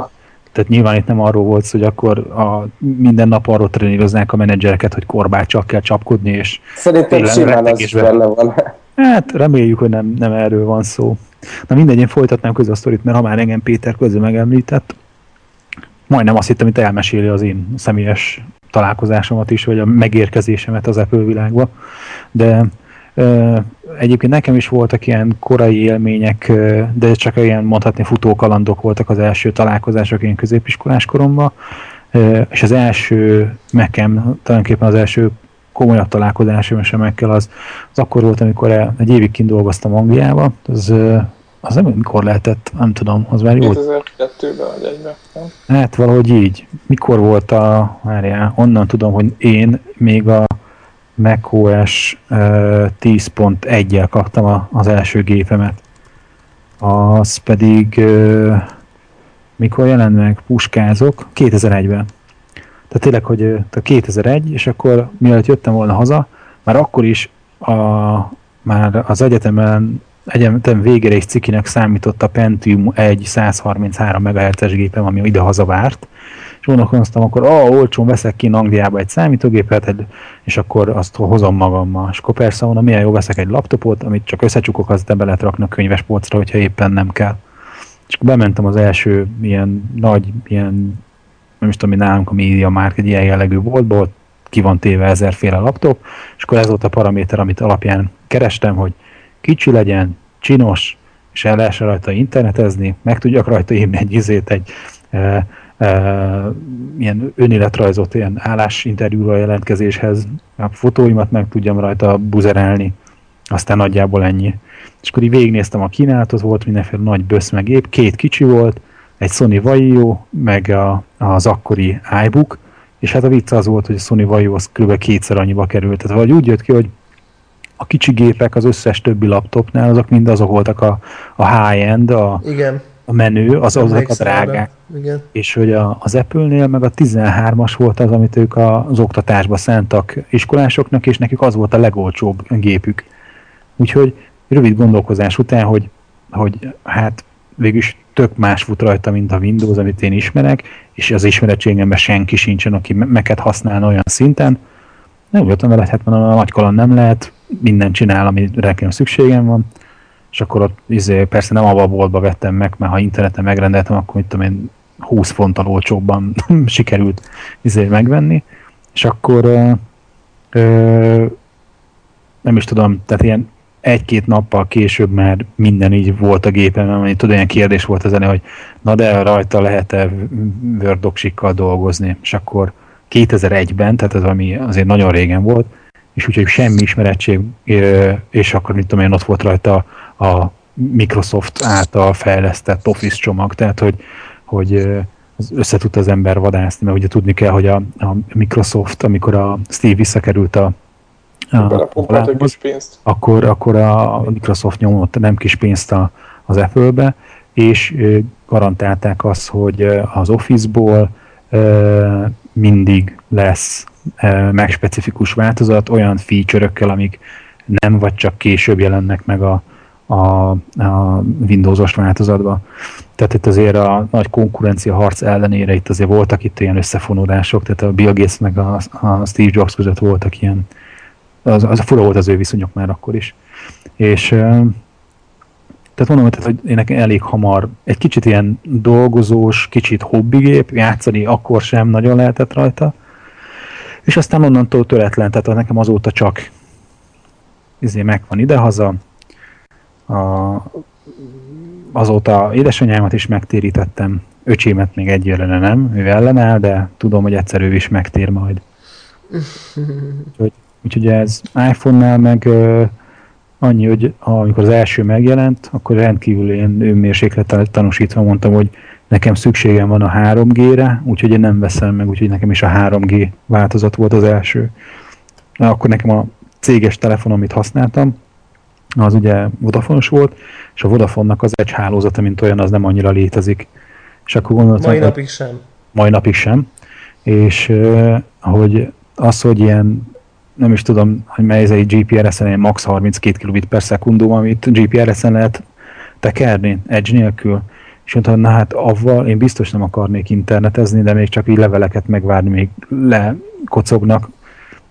tehát nyilván itt nem arról volt hogy akkor a, minden nap arról treníroznák a menedzsereket, hogy korbáccsal kell csapkodni, és Szerintem simán ez benne van. Hát reméljük, hogy nem, nem erről van szó. Na mindegy, én folytatnám közül a sztorit, mert ha már engem Péter közül megemlített, majdnem azt hittem, hogy elmeséli az én személyes találkozásomat is, vagy a megérkezésemet az Apple világba, de ö, egyébként nekem is voltak ilyen korai élmények, de csak ilyen mondhatni futókalandok voltak az első találkozások én középiskolás koromban, és az első nekem, tulajdonképpen az első komolyabb találkozásom sem meg kell, az, az akkor volt, amikor egy évig kint dolgoztam Angliába, az az nem mikor lehetett, nem tudom, az már jó. 2002-ben vagy egyben, nem? Hát valahogy így. Mikor volt a, várjál, onnan tudom, hogy én még a macOS uh, 10.1-jel kaptam a, az első gépemet. az pedig mikor jelent meg Puskázok? 2001-ben. Tehát tényleg, hogy tehát 2001, és akkor mielőtt jöttem volna haza, már akkor is a, már az egyetemen egyetem végére egy cikinek számított a Pentium 1 133 MHz-es gépem, ami ide-haza várt, és gondolkoztam, akkor ah, olcsón veszek ki Angliába egy számítógépet, és akkor azt hozom magammal. És akkor persze mondom, milyen jó veszek egy laptopot, amit csak összecsukok, az be lehet rakni a könyvespolcra, hogyha éppen nem kell. És akkor bementem az első ilyen nagy, ilyen, nem is tudom, nálunk a média már egy ilyen jellegű boltból, ki van téve ezerféle laptop, és akkor ez volt a paraméter, amit alapján kerestem, hogy kicsi legyen, csinos, és el lehessen rajta internetezni, meg tudjak rajta írni egy izét, egy e, e, ilyen önéletrajzot, ilyen állásinterjúra jelentkezéshez, a fotóimat meg tudjam rajta buzerálni, aztán nagyjából ennyi. És akkor így végignéztem a kínálatot, volt mindenféle nagy bösz meg gép, két kicsi volt, egy Sony Vaio, meg a, az akkori iBook, és hát a vicc az volt, hogy a Sony Vaio az kb. kétszer annyiba került. Tehát vagy úgy jött ki, hogy a kicsi gépek az összes többi laptopnál, azok mind azok voltak a, a high-end, a, Igen. a menő, az azok a drágák. Igen. És hogy a, az Apple-nél meg a 13-as volt az, amit ők az oktatásba szántak iskolásoknak, és nekik az volt a legolcsóbb gépük. Úgyhogy rövid gondolkozás után, hogy, hogy hát végülis tök más fut rajta, mint a Windows, amit én ismerek, és az ismeretségemben senki sincsen, aki meket használna olyan szinten. Nem voltam vele, hát mondom, a nagy kaland nem lehet, mindent csinál, amire nekem szükségem van, és akkor ott izé, persze nem abba a boltba vettem meg, mert ha interneten megrendeltem, akkor mit tudom én, 20 fonttal olcsóbban [laughs] sikerült izé megvenni, és akkor ö, ö, nem is tudom, tehát ilyen egy-két nappal később már minden így volt a gépen, mert tudod, olyan kérdés volt az elő, hogy na de rajta lehet-e Word dolgozni, és akkor 2001-ben, tehát az ami azért nagyon régen volt, és úgyhogy semmi ismerettség, és akkor mit tudom én, ott volt rajta a Microsoft által fejlesztett Office csomag, tehát hogy, hogy össze tud az ember vadászni, mert ugye tudni kell, hogy a, a Microsoft, amikor a Steve visszakerült a a, egy kis pénzt. Akkor, akkor a Microsoft nyomott nem kis pénzt a, az Apple-be, és garantálták azt, hogy az Office-ból mindig lesz megspecifikus változat, olyan feature-ökkel, amik nem vagy csak később jelennek meg a, a, a Windows-os változatban. Tehát itt azért a nagy konkurencia harc ellenére itt azért voltak itt ilyen összefonódások, tehát a Bill Gates meg a, a Steve Jobs között voltak ilyen, az, az fura volt az ő viszonyok már akkor is. És tehát mondom, tehát, hogy én nekem elég hamar, egy kicsit ilyen dolgozós, kicsit hobbigép, játszani akkor sem nagyon lehetett rajta, és aztán onnantól töretlen, tehát nekem azóta csak izé megvan idehaza, a, azóta édesanyámat is megtérítettem, öcsémet még egyelőre nem, ő ellenáll, de tudom, hogy egyszer ő is megtér majd. [laughs] úgyhogy, úgyhogy ez iPhone-nál meg uh, annyi, hogy amikor az első megjelent, akkor rendkívül ilyen önmérséklettel tanúsítva mondtam, hogy nekem szükségem van a 3G-re, úgyhogy én nem veszem meg, úgyhogy nekem is a 3G változat volt az első. Akkor nekem a céges telefon, amit használtam, az ugye vodafone volt, és a Vodafone-nak az egy hálózata, mint olyan, az nem annyira létezik. És akkor gondoltam, mai napig sem. Mai napig sem. És hogy az, hogy ilyen nem is tudom, hogy mely ez egy GPRS-en max 32 kilobit per szekundum, amit GPRS-en lehet tekerni, edge nélkül. És mondtam, na hát avval én biztos nem akarnék internetezni, de még csak így leveleket megvárni, még lekocognak,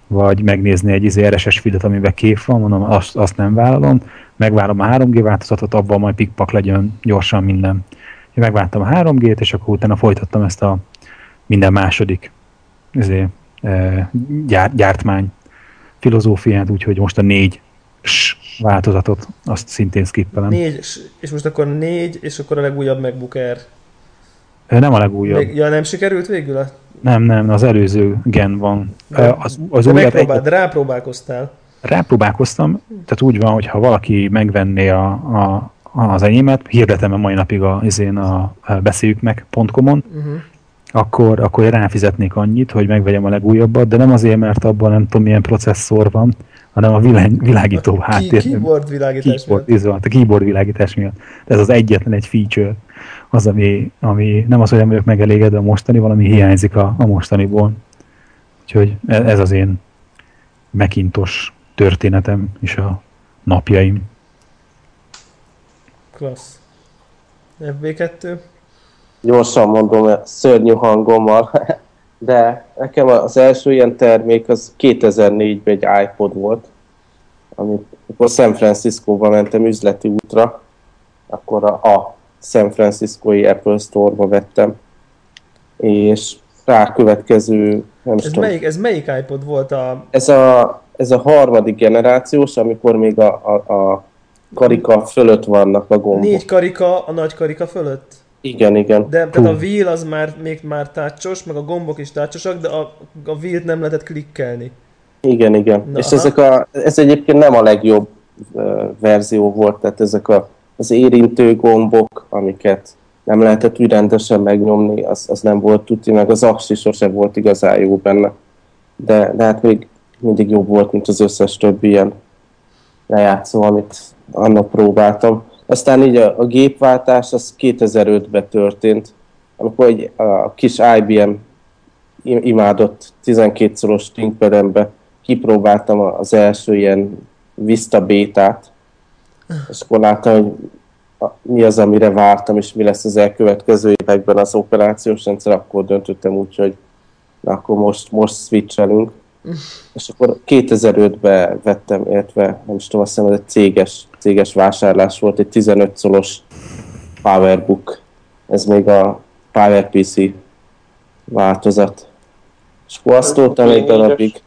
vagy megnézni egy izé RSS feedet, amiben kép van, mondom, azt, azt nem vállalom, megvárom a 3G változatot, abban majd pikpak legyen gyorsan minden. Én megvártam a 3G-t, és akkor utána folytattam ezt a minden második izé, e, gyár, gyártmány filozófiát, úgyhogy most a négy változatot, azt szintén skippelem. Négy, és most akkor négy, és akkor a legújabb MacBook Air. Nem a legújabb. Még, ja, nem sikerült végül? A... Nem, nem, az előző gen van. De, az, az de, megpróbál, egy... rápróbálkoztál. Rápróbálkoztam, tehát úgy van, hogy ha valaki megvenné a, a, az enyémet, hirdetem a mai napig a, izén a, a beszéljük meg.com-on, uh-huh akkor, akkor ráfizetnék annyit, hogy megvegyem a legújabbat, de nem azért, mert abban nem tudom milyen processzor van, hanem a világ, világító a háttér. Keyboard világítás keyboard, miatt. Van, a keyboard világítás miatt. De ez az egyetlen egy feature, az, ami, ami nem az, hogy nem vagyok megelégedve a mostani, valami hiányzik a, a mostaniból. Úgyhogy e, ez az én mekintos történetem és a napjaim. Klassz. FB2? Gyorsan mondom, szörnyű hangommal, [laughs] de nekem az első ilyen termék az 2004-ben egy iPod volt, amit akkor San Francisco-ba mentem üzleti útra, akkor a, a San Francisco-i Apple Store-ba vettem, és rá következő, nem ez tudom. Melyik, ez melyik iPod volt a... Ez a, ez a harmadik generációs, amikor még a, a, a karika fölött vannak a gombok. Négy karika a nagy karika fölött? Igen, igen. De tehát a wheel az már még már tácsos, meg a gombok is tácsosak, de a, a wheel-t nem lehetett klikkelni. Igen, igen. Na, És aha. ezek a, ez egyébként nem a legjobb uh, verzió volt, tehát ezek a, az érintő gombok, amiket nem lehetett úgy rendesen megnyomni, az, az nem volt tudni, meg az axi sose volt igazán jó benne. De, de hát még mindig jobb volt, mint az összes többi ilyen lejátszó, amit annak próbáltam. Aztán így a, a gépváltás az 2005-ben történt, amikor egy a kis IBM imádott 12-szoros ThinkPad-embe kipróbáltam az első ilyen Vista bétát, és akkor láttam, hogy mi az, amire vártam, és mi lesz az elkövetkező években az operációs rendszer, akkor döntöttem úgy, hogy na, akkor most, most switchelünk. És akkor 2005-ben vettem, illetve nem is tudom, azt hiszem, ez egy céges, céges vásárlás volt, egy 15 szolos Powerbook. Ez még a PowerPC változat. És akkor azt toltam egy darabig.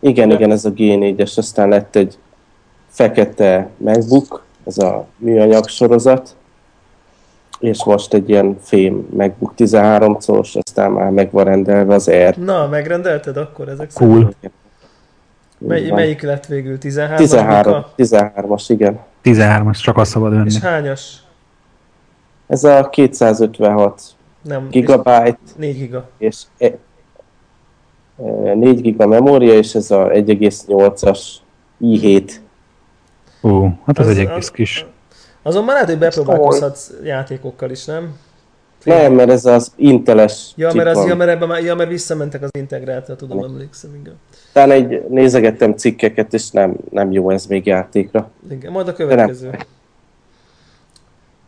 Igen, igen, ez a G4-es, aztán lett egy fekete MacBook, ez a műanyag sorozat, és most egy ilyen fém MacBook 13 colos, aztán már meg van rendelve az Air. Na, megrendelted akkor ezek cool. szerint? Mely, melyik lett végül? 13 13, 13-as, igen. 13-as, csak azt szabad venni. És hányas? Ez a 256 Nem, gigabyte. 4 giga. És 4 e, giga memória, és ez a 1,8-as i7. Ó, hát az, az egy egész kis. Azonban lehet, hogy bepróbálkozhatsz játékokkal is, nem? Nem, mert ez az inteles Ja, mert, az, ja, mert, ebben már, ja, mert visszamentek az integráltra, tudom, ne. emlékszem, igen. Talán egy nézegettem cikkeket, és nem, nem jó ez még játékra. Igen, majd a következő.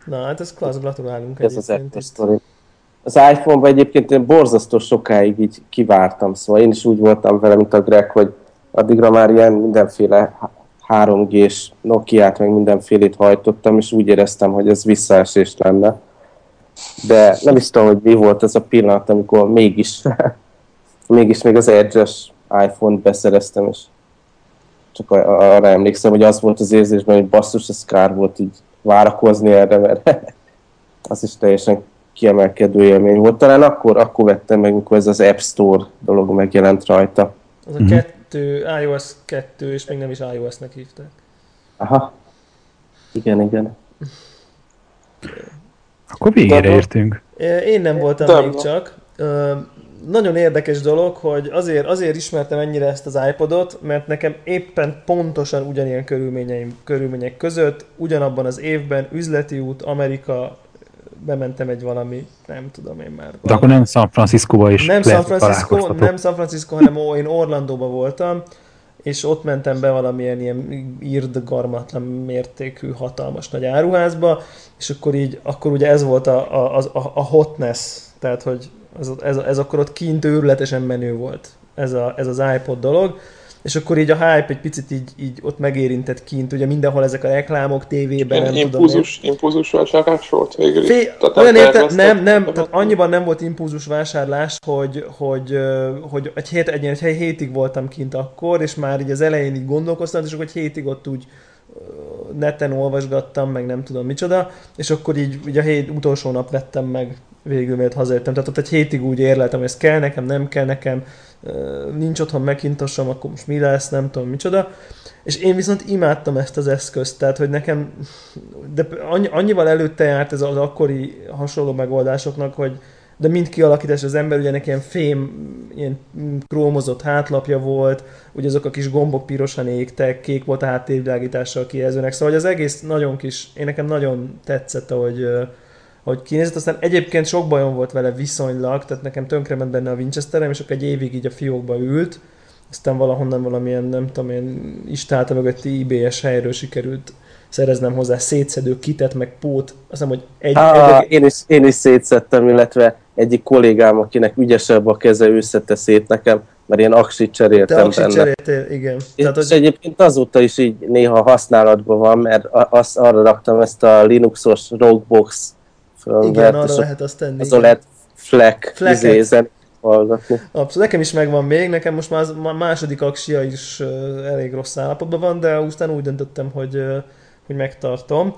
Na, hát ez klassz, gratulálunk Ez az Story. Az iPhone-ban egyébként én borzasztó sokáig így kivártam, szóval én is úgy voltam vele, mint a Greg, hogy addigra már ilyen mindenféle 3G-s Nokia-t, meg mindenfélét hajtottam, és úgy éreztem, hogy ez visszaesés lenne. De nem is tudom, hogy mi volt ez a pillanat, amikor mégis, [laughs] mégis még az Edge-es iPhone-t beszereztem, és csak arra emlékszem, hogy az volt az érzésben, hogy basszus, ez kár volt így várakozni erre, mert [laughs] az is teljesen kiemelkedő élmény volt. Talán akkor, akkor vettem meg, amikor ez az App Store dolog megjelent rajta. Az a mm-hmm. kettő, iOS 2, és még nem is iOS-nek hívták. Aha. Igen, igen. Akkor végére értünk. Én nem voltam De még csak. Nagyon érdekes dolog, hogy azért, azért ismertem ennyire ezt az iPodot, mert nekem éppen pontosan ugyanilyen körülményeim, körülmények között, ugyanabban az évben üzleti út, Amerika, bementem egy valami, nem tudom én már. Valami. De akkor nem San Francisco-ba is Nem San Francisco, nem San Francisco, hanem én Orlandóba voltam, és ott mentem be valamilyen ilyen írd garmatlan mértékű, hatalmas nagy áruházba, és akkor így, akkor ugye ez volt a, a, a, a hotness, tehát hogy ez, ez, ez akkor ott kint őrületesen menő volt, ez, a, ez az iPod dolog, és akkor így a hype egy picit így, így ott megérintett kint, ugye mindenhol ezek a reklámok, tévében, nem impulzus, tudom én. Impulzus vásárlás volt végül Fé, tehát olyan érte, nem, nem, tehát annyiban nem volt impulzus vásárlás, hogy, hogy, hogy egy, hét, egy, egy hétig voltam kint akkor, és már így az elején így gondolkoztam, és akkor egy hétig ott úgy neten olvasgattam, meg nem tudom micsoda, és akkor így, így a hét utolsó nap vettem meg végül, mert hazajöttem. Tehát ott egy hétig úgy érleltem, hogy ez kell nekem, nem kell nekem, nincs otthon megintosom, akkor most mi lesz, nem tudom micsoda. És én viszont imádtam ezt az eszközt, tehát hogy nekem, de annyi, annyival előtte járt ez az akkori hasonló megoldásoknak, hogy de mind kialakítás az ember, ugye ennek ilyen fém, ilyen krómozott hátlapja volt, ugye azok a kis gombok pirosan égtek, kék volt a háttérvilágítással kijelzőnek, szóval az egész nagyon kis, én nekem nagyon tetszett, ahogy, hogy kinézett, aztán egyébként sok bajom volt vele viszonylag, tehát nekem tönkrement benne a Winchesterem, és akkor egy évig így a fiókba ült, aztán valahonnan valamilyen, nem tudom én, istálta mögötti IBS helyről sikerült szereznem hozzá szétszedő kitet, meg pót. Azt hiszem, hogy egy... Egy... Én, is, én is szétszedtem, illetve egyik kollégám, akinek ügyesebb a keze, ő szedte szét nekem, mert ilyen aksit cseréltem Te aksit benne. cseréltél, igen. És, Tehát, hogy... egyébként azóta is így néha használatban van, mert azt arra raktam ezt a Linuxos Roguebox igen, arra lehet azt tenni. Azon lehet fleck, izézen hallgatni. Abszolút, nekem is megvan még, nekem most már a második aksia is elég rossz állapotban van, de aztán úgy döntöttem, hogy, hogy megtartom.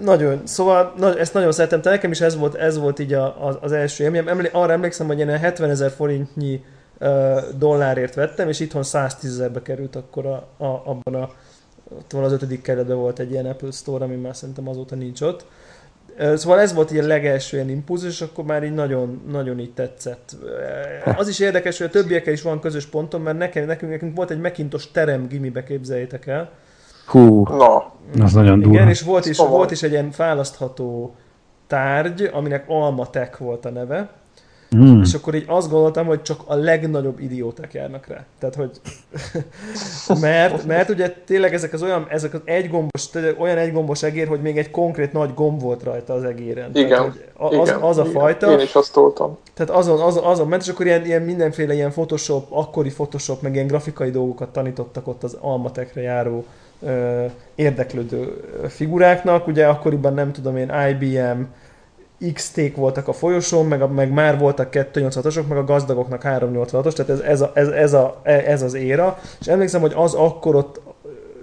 nagyon, szóval na, ezt nagyon szeretem, te nekem is ez volt, ez volt így a, a, az első élményem. Emlé, arra emlékszem, hogy én 70 ezer forintnyi uh, dollárért vettem, és itthon 110 ezerbe került akkor a, a, abban a, ott van az ötödik keretben volt egy ilyen Apple Store, ami már szerintem azóta nincs ott. Szóval ez volt így a legelső ilyen impulzus, és akkor már így nagyon, nagyon így tetszett. Az is érdekes, hogy a többiekkel is van közös pontom, mert nekem, nekünk, nekünk volt egy Macintosh terem gimibe, képzeljétek el. Hú, Na. az nagyon durva. Igen, és volt is, volt is egy ilyen választható tárgy, aminek Almatek volt a neve, Mm. És akkor így azt gondoltam, hogy csak a legnagyobb idióták járnak rá. Tehát, hogy... [laughs] mert, mert ugye tényleg ezek az olyan, ezek az egygombos, olyan egygombos egér, hogy még egy konkrét nagy gomb volt rajta az egéren. Igen, Tehát, hogy az, igen, az a fajta. Én is azt toltam. Tehát azon, azon, azon ment, és akkor ilyen, ilyen mindenféle ilyen Photoshop, akkori Photoshop, meg ilyen grafikai dolgokat tanítottak ott az Almatekre járó ö, érdeklődő figuráknak. Ugye akkoriban nem tudom én, IBM, X-ték voltak a folyosón, meg, a, meg már voltak 286-osok, meg a gazdagoknak 386-os, tehát ez, ez, a, ez, ez, a, ez az éra. És emlékszem, hogy az akkor ott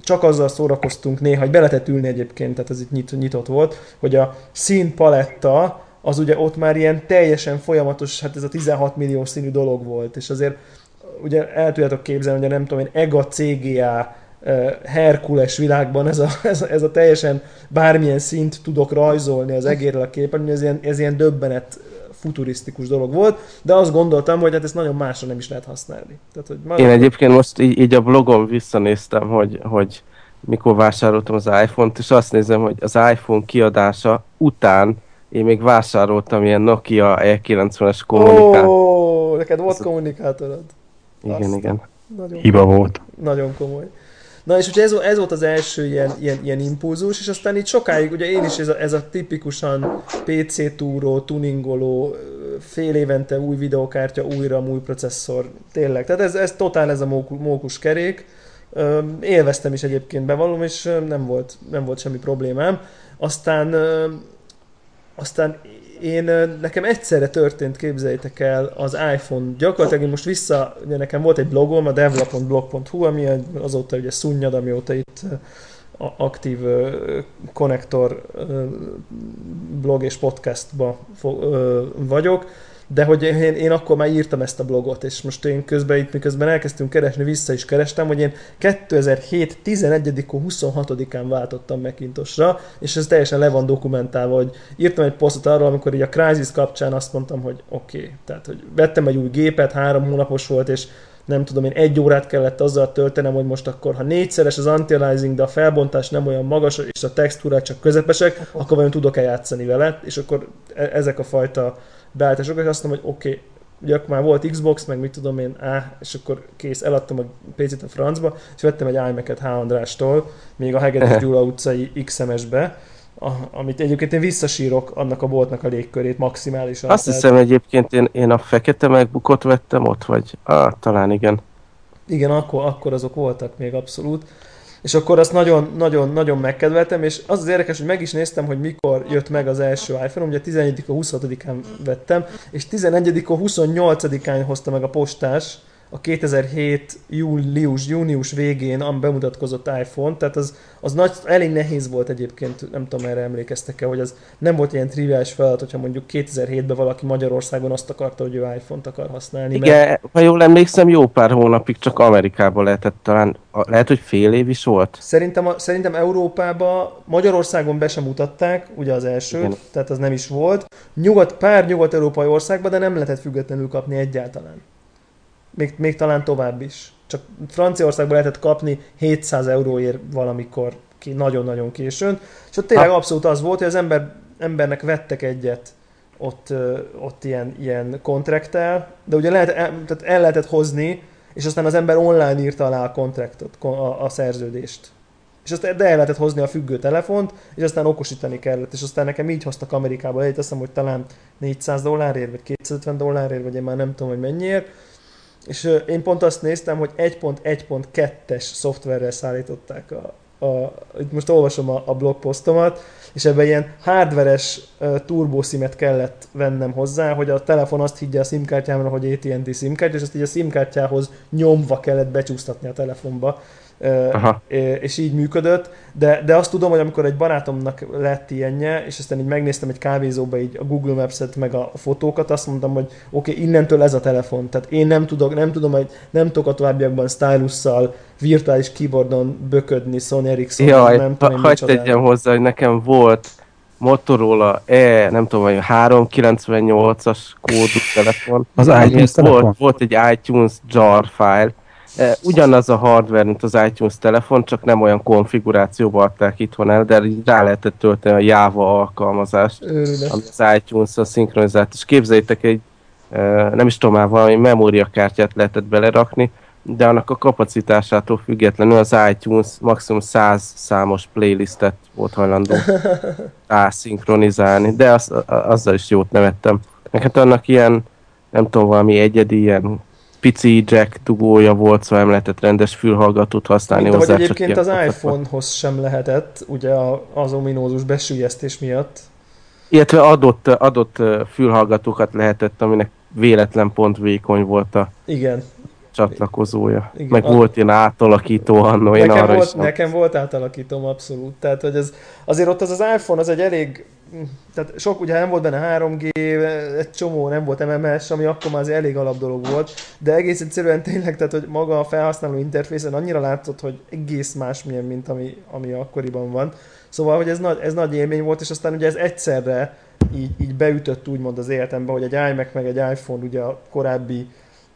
csak azzal szórakoztunk néha, hogy be ülni egyébként, tehát ez itt nyit, nyitott volt, hogy a színpaletta az ugye ott már ilyen teljesen folyamatos, hát ez a 16 millió színű dolog volt, és azért ugye el tudjátok képzelni, hogy nem tudom én, EGA, CGA, Herkules világban ez a, ez, ez a teljesen bármilyen szint tudok rajzolni az egérrel a képen, ez ilyen, ez ilyen döbbenet futurisztikus dolog volt, de azt gondoltam, hogy hát ezt nagyon másra nem is lehet használni. Tehát, hogy már... Én egyébként most így, így a blogon visszanéztem, hogy, hogy mikor vásároltam az iPhone-t, és azt nézem, hogy az iPhone kiadása után én még vásároltam ilyen Nokia E90-es kommunikátort. Ó, neked volt kommunikátorod? Igen, igen. Nagyon Hiba volt. Nagyon komoly. Na és ugye ez, ez volt az első ilyen, ilyen, ilyen impulzus, és aztán itt sokáig, ugye én is ez a, ez a tipikusan PC túró, tuningoló, fél évente új videokártya, újra új processzor, tényleg. Tehát ez, ez totál ez a mókus kerék. Élveztem is egyébként bevallom, és nem volt, nem volt semmi problémám. Aztán, aztán én, nekem egyszerre történt, képzeljétek el, az iPhone. Gyakorlatilag én most vissza, ugye nekem volt egy blogom, a develop.blog.hu, ami azóta ugye szunnyad, amióta itt aktív konnektor blog és podcastba vagyok de hogy én, én akkor már írtam ezt a blogot, és most én közben itt miközben elkezdtünk keresni, vissza is kerestem, hogy én 2007 11 26-án váltottam Macintosra, és ez teljesen le van dokumentálva, hogy írtam egy posztot arról, amikor így a Crysis kapcsán azt mondtam, hogy oké, okay. tehát hogy vettem egy új gépet, három hónapos volt, és nem tudom én, egy órát kellett azzal töltenem, hogy most akkor, ha négyszeres az anti de a felbontás nem olyan magas, és a textúrák csak közepesek, akkor vajon tudok-e játszani vele, és akkor e- ezek a fajta beállítások, és azt mondom, hogy oké, okay, ugye akkor már volt Xbox, meg mit tudom én, á, és akkor kész, eladtam a PC-t a francba, és vettem egy iMac-et H. Andrástól, még a Hegedűs [laughs] Gyula utcai XMS-be, a, amit egyébként én visszasírok annak a boltnak a légkörét maximálisan. Azt hiszem egyébként én, én a fekete megbukott vettem ott, vagy ah, talán igen. Igen, akkor, akkor azok voltak még abszolút és akkor azt nagyon-nagyon-nagyon megkedveltem, és az az érdekes, hogy meg is néztem, hogy mikor jött meg az első iPhone, ugye 11 26-án vettem, és 11 28-án hozta meg a postás a 2007 július, június végén am bemutatkozott iPhone, tehát az, az nagy, elég nehéz volt egyébként, nem tudom erre emlékeztek-e, hogy az nem volt ilyen triviális feladat, hogyha mondjuk 2007-ben valaki Magyarországon azt akarta, hogy ő iPhone-t akar használni. Igen, mert... ha jól emlékszem, jó pár hónapig csak Amerikában lehetett talán, lehet, hogy fél év is volt? Szerintem, a, szerintem Európában, Magyarországon be sem mutatták, ugye az Igen. tehát az nem is volt. Nyugat, pár nyugat-európai országban, de nem lehetett függetlenül kapni egyáltalán még, még talán tovább is. Csak Franciaországban lehetett kapni 700 euróért valamikor ki, nagyon-nagyon későn, és ott tényleg abszolút az volt, hogy az ember, embernek vettek egyet ott, ott ilyen, ilyen kontrakttel, de ugye lehet, tehát el lehetett hozni, és aztán az ember online írta alá a kontraktot, a, a szerződést. És aztán de el lehetett hozni a függő telefont, és aztán okosítani kellett, és aztán nekem így hoztak Amerikába egy, azt hiszem, hogy talán 400 dollárért, vagy 250 dollárért, vagy én már nem tudom, hogy mennyiért, és én pont azt néztem, hogy 1.1.2-es szoftverrel szállították a, a, itt most olvasom a, a blogposztomat, és ebben ilyen hardveres uh, turbószimet kellett vennem hozzá, hogy a telefon azt higgye a SIM-kártyámra, hogy AT&T SIM-kártya, és ezt így a SIM-kártyához nyomva kellett becsúsztatni a telefonba. Aha. és így működött, de, de azt tudom, hogy amikor egy barátomnak lett ilyenje, és aztán így megnéztem egy kávézóba így a Google Maps-et, meg a fotókat, azt mondtam, hogy oké, okay, innentől ez a telefon, tehát én nem tudok, nem tudom, hogy nem tudok a továbbiakkal stylusszal, virtuális keyboardon böködni Sony Ericsson, Jaj, nem tudom, ha, hagyd tegyem hozzá, hogy nekem volt Motorola E, nem tudom, hogy 398-as kódú telefon. Az iTunes volt, telefon? volt egy iTunes jar file, ugyanaz a hardware, mint az iTunes telefon, csak nem olyan konfigurációba adták itthon el, de rá lehetett tölteni a Java alkalmazást, Őrület. ami az iTunes-szal szinkronizált. És képzeljétek egy, nem is tudom már, valami memóriakártyát lehetett belerakni, de annak a kapacitásától függetlenül az iTunes maximum 100 számos playlistet volt hajlandó [laughs] ászinkronizálni, de az, azzal is jót nevettem. Meg hát annak ilyen, nem tudom, valami egyedi ilyen pici jack dugója volt, szóval nem lehetett rendes fülhallgatót használni Mint hozzá. egyébként az iPhone-hoz sem lehetett, ugye az ominózus besülyeztés miatt. Illetve adott, adott fülhallgatókat lehetett, aminek véletlen pont vékony volt a Igen. csatlakozója. Igen. Meg a... volt ilyen átalakító annó, én nekem arra volt, is Nekem volt átalakítom abszolút. Tehát, hogy ez, azért ott az az iPhone az egy elég tehát sok, ugye nem volt benne 3G, egy csomó nem volt MMS, ami akkor már az elég alap dolog volt, de egész egyszerűen tényleg, tehát hogy maga a felhasználó interfészen annyira látszott, hogy egész más milyen, mint ami, ami akkoriban van. Szóval, hogy ez nagy, ez nagy élmény volt, és aztán ugye ez egyszerre így, így beütött úgymond az életembe, hogy egy iMac meg egy iPhone ugye a korábbi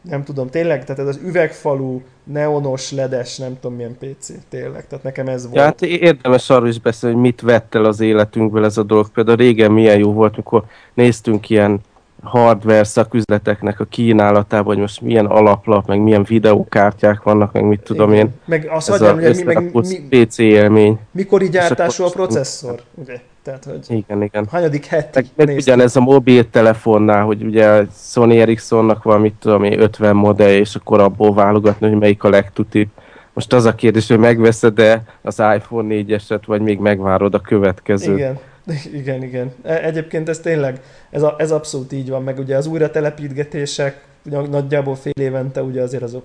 nem tudom, tényleg, tehát ez az üvegfalú, neonos, ledes, nem tudom milyen PC, tényleg, tehát nekem ez volt. Ja, hát érdemes arról is beszélni, hogy mit vett el az életünkből ez a dolog. Például régen milyen jó volt, mikor néztünk ilyen hardware szaküzleteknek a kínálatában, hogy most milyen alaplap, meg milyen videókártyák vannak, meg mit tudom Igen. én. Meg azt ez hagyjam, a, meg, mi, PC élmény. Mikor gyártású a processzor, ugye? Tehát, hogy igen, igen. Hanyadik hetig meg, ugyanez a mobiltelefonnál, hogy ugye Sony Ericssonnak van, mit tudom én, 50 modell, és akkor abból válogatni, hogy melyik a legtutibb. Most az a kérdés, hogy megveszed-e az iPhone 4-eset, vagy még megvárod a következő. Igen. [laughs] Igen, igen. E, egyébként ez tényleg, ez, a, ez abszolút így van, meg ugye az újra telepítgetések, nagyjából fél évente ugye azért azok,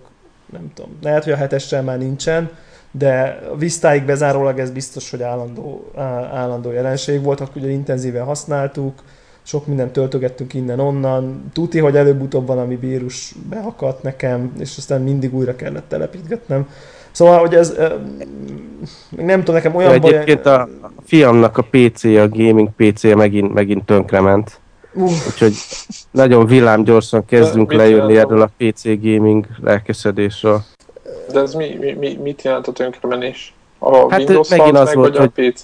nem tudom, lehet, hogy a hetessel már nincsen, de a Vistáig bezárólag ez biztos, hogy állandó, állandó jelenség volt, akkor ugye intenzíven használtuk, sok mindent töltögettünk innen-onnan, tuti, hogy előbb-utóbb valami vírus beakadt nekem, és aztán mindig újra kellett telepítgetnem. Szóval, hogy ez, nem tudom, nekem olyan baj... Egyébként a fiamnak a PC, a gaming PC-je megint, megint tönkrement. Uh. Úgyhogy nagyon villám gyorsan kezdünk lejönni erről a PC gaming lelkesedésről. De ez mi, mi, mi mit jelent a tönkremenés? A hát Windows megint az meg, volt, vagy a PC?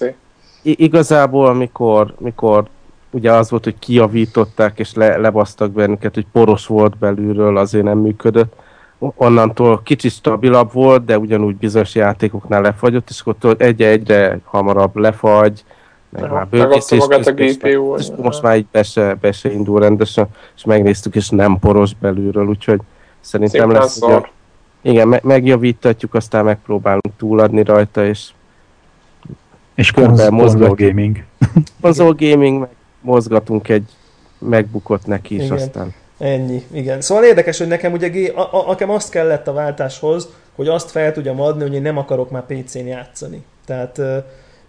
Igazából, amikor, mikor ugye az volt, hogy kiavították és le, lebasztak bennünket, hogy poros volt belülről, azért nem működött. Onnantól kicsit stabilabb volt, de ugyanúgy bizonyos játékoknál lefagyott, és akkor egyre-egyre hamarabb lefagy, meg ja, már bővítés magát a GPU. És most már így be se, be se indul rendesen, és megnéztük, és nem poros belülről, úgyhogy szerintem Szépen lesz ugye, igen, me- megjavítatjuk, aztán megpróbálunk túladni rajta, és és konzol mozgat... gaming. [laughs] Konzol gaming, meg mozgatunk egy megbukott neki is, Igen. aztán Ennyi, igen. Szóval érdekes, hogy nekem ugye a, a, nekem azt kellett a váltáshoz, hogy azt fel tudjam adni, hogy én nem akarok már PC-n játszani. Tehát,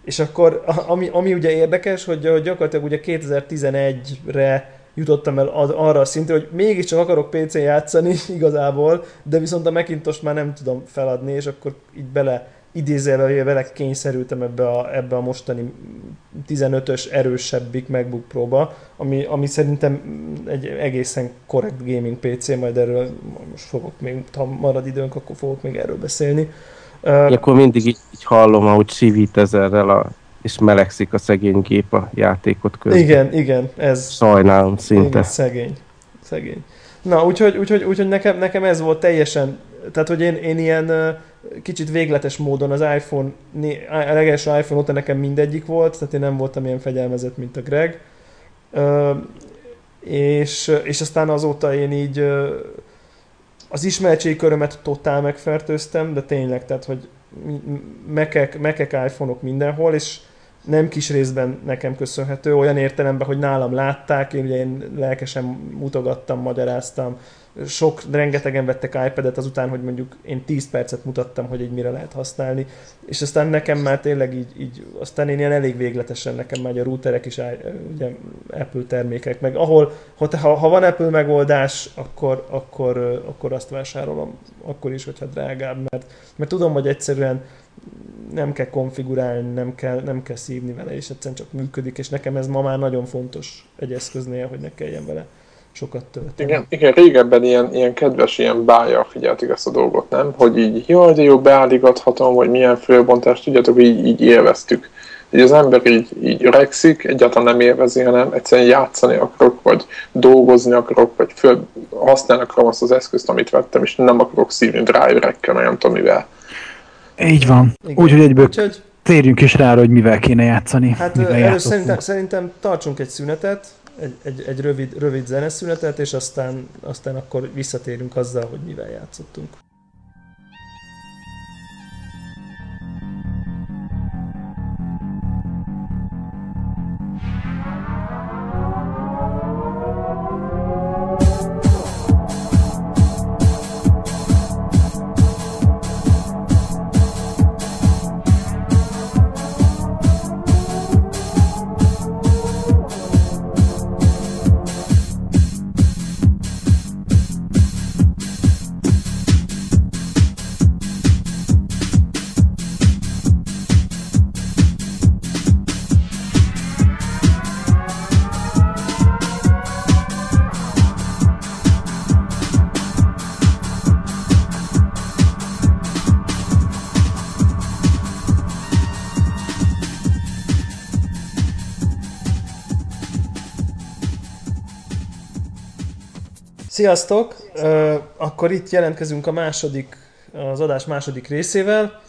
és akkor, ami, ami ugye érdekes, hogy gyakorlatilag ugye 2011-re jutottam el arra a szintre, hogy mégiscsak akarok PC-n játszani [laughs] igazából, de viszont a Macintosh már nem tudom feladni, és akkor így bele idézőjelben vele kényszerültem ebbe a, ebbe a mostani 15-ös erősebbik MacBook Pro-ba, ami, ami szerintem egy egészen korrekt gaming PC, majd erről most fogok még, ha marad időnk, akkor fogok még erről beszélni. Uh, akkor mindig így, így hallom, ahogy sivít ezerrel a és melegszik a szegény gép a játékot közben. Igen, igen, ez... Sajnálom szinte. Igen, szegény. Szegény. Na, úgyhogy, úgyhogy, úgyhogy nekem, nekem ez volt teljesen, tehát hogy én, én ilyen kicsit végletes módon az iPhone, a legelső iPhone óta nekem mindegyik volt, tehát én nem voltam ilyen fegyelmezett, mint a Greg. És, és aztán azóta én így az ismertségi körömet totál megfertőztem, de tényleg, tehát, hogy mekek, mekek iPhone-ok mindenhol, és nem kis részben nekem köszönhető, olyan értelemben, hogy nálam látták, én ugye én lelkesen mutogattam, magyaráztam, sok, rengetegen vettek iPad-et azután, hogy mondjuk én 10 percet mutattam, hogy egy mire lehet használni, és aztán nekem már tényleg így, így aztán én ilyen elég végletesen nekem már a routerek is ugye Apple termékek, meg ahol, ha, ha van Apple megoldás, akkor, akkor, akkor azt vásárolom, akkor is, hogyha drágább, mert, mert tudom, hogy egyszerűen nem kell konfigurálni, nem kell, nem kell szívni vele, és egyszerűen csak működik, és nekem ez ma már nagyon fontos egy eszköznél, hogy ne kelljen vele sokat tölteni. Igen, igen régebben ilyen, ilyen kedves, ilyen bája figyeltik ezt a dolgot, nem? Hogy így, jaj, de jó, beállíthatom, hogy milyen fölbontást, tudjátok, így, így élveztük. Így az ember így, így öregszik, egyáltalán nem élvezi, hanem egyszerűen játszani akarok, vagy dolgozni akarok, vagy föl, használni akarom azt az eszközt, amit vettem, és nem akarok szívni driverekkel, nem tudom mivel. Így van. Úgyhogy egyből Úgyhogy... térjünk is rá, hogy mivel kéne játszani. Hát mivel szerintem, szerintem tartsunk egy szünetet, egy, egy, egy rövid, rövid zeneszünetet, és aztán, aztán akkor visszatérünk azzal, hogy mivel játszottunk. Sziasztok! Uh, akkor itt jelentkezünk a második, az adás második részével,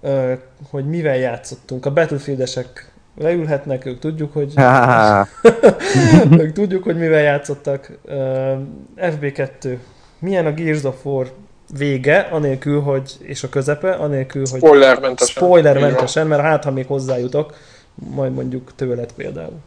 uh, hogy mivel játszottunk. A Battlefieldesek leülhetnek, ők tudjuk, hogy [laughs] ők tudjuk, hogy mivel játszottak. Uh, FB2. Milyen a Gears of War vége, anélkül, hogy, és a közepe, anélkül, hogy spoilermentesen, spoilermentesen mert hát, ha még hozzájutok, majd mondjuk tőled például.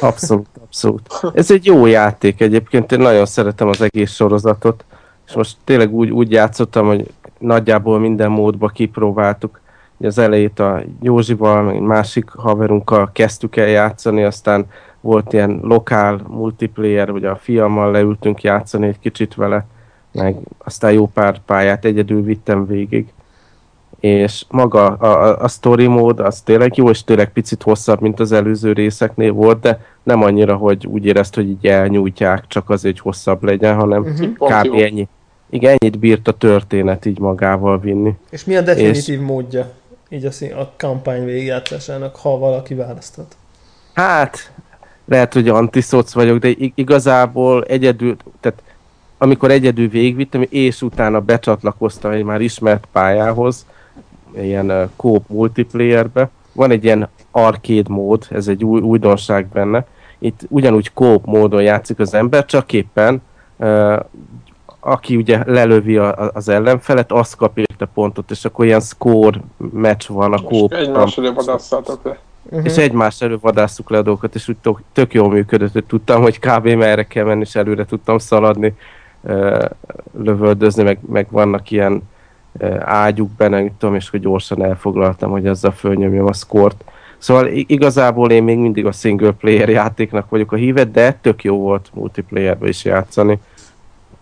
Abszolút, abszolút. Ez egy jó játék egyébként, én nagyon szeretem az egész sorozatot, és most tényleg úgy, úgy játszottam, hogy nagyjából minden módba kipróbáltuk. Ugye az elejét a Józsival, meg egy másik haverunkkal kezdtük el játszani, aztán volt ilyen lokál multiplayer, hogy a fiammal leültünk játszani egy kicsit vele, meg aztán jó pár pályát egyedül vittem végig és maga a, a, a story mód az tényleg jó, és tényleg picit hosszabb, mint az előző részeknél volt, de nem annyira, hogy úgy érezt, hogy így elnyújtják csak azért, hogy hosszabb legyen, hanem uh-huh. kb. ennyi. Igen, ennyit bírt a történet így magával vinni. És mi a definitív és... módja így a, szín, a kampány végigjátszásának, ha valaki választhat? Hát, lehet, hogy antiszoc vagyok, de igazából egyedül, tehát amikor egyedül végigvittem, és utána becsatlakoztam egy már ismert pályához, ilyen uh, co-op multiplayerbe. Van egy ilyen arcade mód, ez egy új, újdonság benne. Itt ugyanúgy co-op módon játszik az ember, csak éppen uh, aki ugye lelövi a, az ellenfelet, az kap érte pontot, és akkor ilyen score match van a kóp. Egymásra vadasszátok le. uh-huh. és egymás elő vadásztuk le a dolgokat, és úgy tök, tök jól működött, hogy tudtam, hogy kb. merre kell menni, és előre tudtam szaladni, lövöldözni, meg, meg vannak ilyen ágyuk mit tudom, és hogy gyorsan elfoglaltam, hogy ezzel fölnyomjam a szkort. Szóval igazából én még mindig a single player játéknak vagyok a híve, de tök jó volt multiplayerbe is játszani,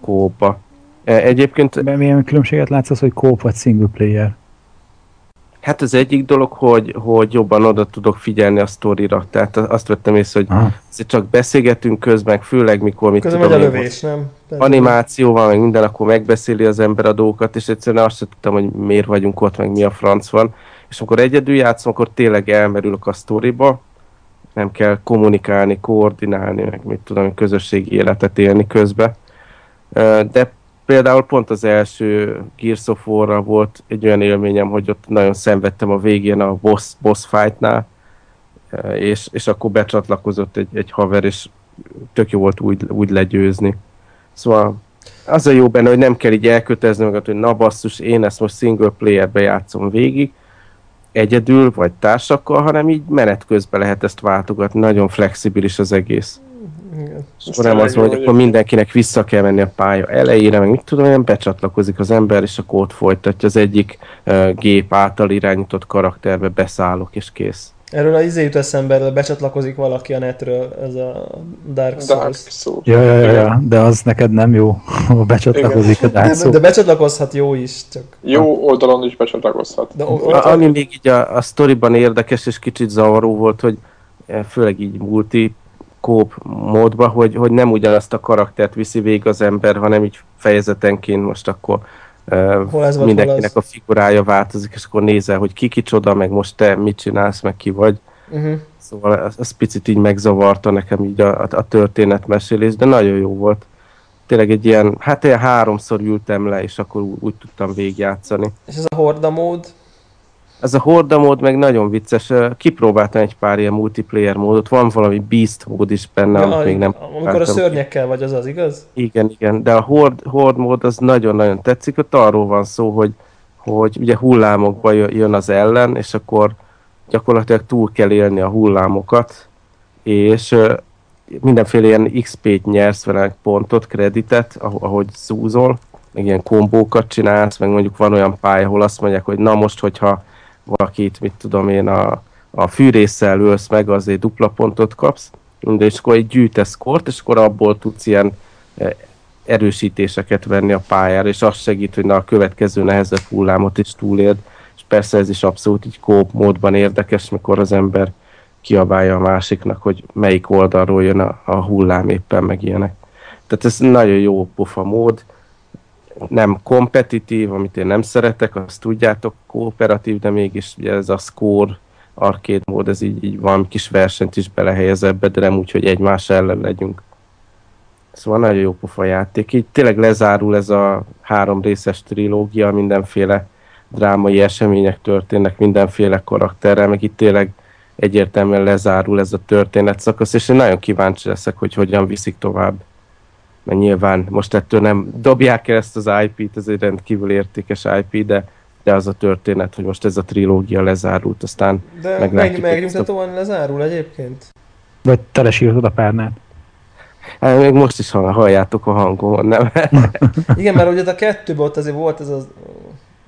kópa. Egyébként... De milyen különbséget látsz az, hogy kóp vagy single player? Hát az egyik dolog, hogy, hogy jobban oda tudok figyelni a sztorira. Tehát azt vettem észre, hogy Aha. csak beszélgetünk közben, főleg mikor mit közben tudom, a lövés, nem? Animáció van, meg minden, akkor megbeszéli az ember a dolgokat, és egyszerűen azt sem tudtam, hogy miért vagyunk ott, meg mi a franc van. És amikor egyedül játszom, akkor tényleg elmerülök a sztoriba, nem kell kommunikálni, koordinálni, meg mit tudom, közösségi életet élni közben. De például pont az első Gears of war volt egy olyan élményem, hogy ott nagyon szenvedtem a végén a boss, boss fightnál, és, és akkor becsatlakozott egy, egy haver, és tök jó volt úgy, úgy legyőzni. Szóval az a jó benne, hogy nem kell így elkötelezni magad, hogy na basszus, én ezt most single playerbe játszom végig, egyedül, vagy társakkal, hanem így menet közben lehet ezt váltogatni, nagyon flexibilis az egész. Igen. És nem az hogy akkor mindenkinek vissza kell menni a pálya elejére, meg mit tudom, nem becsatlakozik az ember, és akkor ott folytatja az egyik uh, gép által irányított karakterbe, beszállok, és kész. Erről a izé jut eszembe, becsatlakozik valaki a netről, ez a Dark Souls. Dark Souls. Ja, ja, ja, ja, de az neked nem jó, [laughs] ha becsatlakozik Igen. a Dark Souls. De, de becsatlakozhat jó is, csak... Jó oldalon is becsatlakozhat. De o- a, ami még így a, a sztoriban érdekes és kicsit zavaró volt, hogy eh, főleg így multi kóp módba, hogy, hogy nem ugyanazt a karaktert viszi végig az ember, hanem így fejezetenként most akkor uh, ez mindenkinek a figurája változik, és akkor nézel, hogy ki kicsoda, meg most te mit csinálsz, meg ki vagy. Uh-huh. Szóval ez, ez picit így megzavarta nekem így a, a, a történetmesélés, de nagyon jó volt. Tényleg egy ilyen, hát ilyen háromszor ültem le, és akkor úgy, úgy tudtam végigjátszani. És ez a horda mód? Ez a horda mód meg nagyon vicces. Kipróbáltam egy pár ilyen multiplayer módot. Van valami beast mód is benne, ja, amit még nem Amikor a szörnyekkel vagy, az az igaz? Igen, igen. De a hord, hord mód az nagyon-nagyon tetszik. Ott arról van szó, hogy, hogy ugye hullámokba jön az ellen, és akkor gyakorlatilag túl kell élni a hullámokat, és mindenféle ilyen XP-t nyersz vele pontot, kreditet, ahogy szúzol, meg ilyen kombókat csinálsz, meg mondjuk van olyan pálya, ahol azt mondják, hogy na most, hogyha valakit, mit tudom én, a, a fűrészsel ölsz meg, azért dupla pontot kapsz, de és akkor egy gyűjtesz kort, és akkor abból tudsz ilyen e, erősítéseket venni a pályára, és az segít, hogy na, a következő nehezebb hullámot is túléld, és persze ez is abszolút így kóp módban érdekes, mikor az ember kiabálja a másiknak, hogy melyik oldalról jön a, a hullám éppen, meg ilyenek. Tehát ez nagyon jó pofa mód, nem kompetitív, amit én nem szeretek, azt tudjátok, kooperatív, de mégis ugye ez a score arcade mód, ez így, így van kis versenyt is belehelyez ebbe, de nem úgy, hogy egymás ellen legyünk. Szóval nagyon jó pofa játék. Így tényleg lezárul ez a három részes trilógia, mindenféle drámai események történnek, mindenféle karakterrel, meg itt tényleg egyértelműen lezárul ez a történet szakasz, és én nagyon kíváncsi leszek, hogy hogyan viszik tovább mert nyilván most ettől nem dobják el ezt az IP-t, ez egy rendkívül értékes IP, de, de az a történet, hogy most ez a trilógia lezárult, aztán De meglátjuk. Meg, megnyugtatóan a... lezárul egyébként? Vagy telesírtad a párnát? Hát még most is halljátok a hangomon, nem? [laughs] Igen, mert ugye a kettőben ott azért volt ez az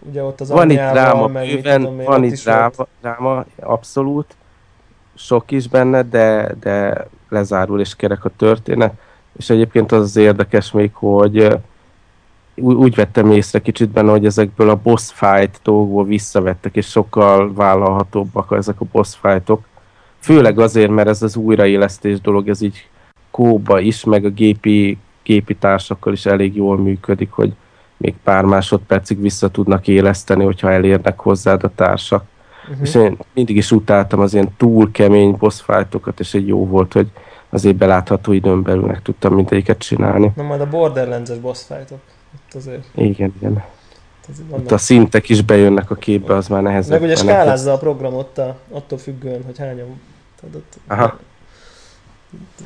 ugye ott az van itt dráma, meg bőven, tudom, van itt dráma, dráma, abszolút, sok is benne, de, de lezárul és kerek a történet és egyébként az az érdekes még, hogy úgy vettem észre kicsit benne, hogy ezekből a boss fight dolgokból visszavettek, és sokkal vállalhatóbbak ezek a boss fightok. Főleg azért, mert ez az újraélesztés dolog, ez így kóba is, meg a gépi, gépi társakkal is elég jól működik, hogy még pár másodpercig vissza tudnak éleszteni, hogyha elérnek hozzád a társak. Uh-huh. És én mindig is utáltam az ilyen túl kemény boss fightokat, és egy jó volt, hogy azért belátható időn belül meg tudtam mindegyiket csinálni. Na majd a Borderlands-es boss fightok. Azért... Igen, igen. Ott a szintek is bejönnek a képbe, az már nehezebb. Meg ugye skálázza a program ott a, attól függően, hogy hányan. Ott Aha.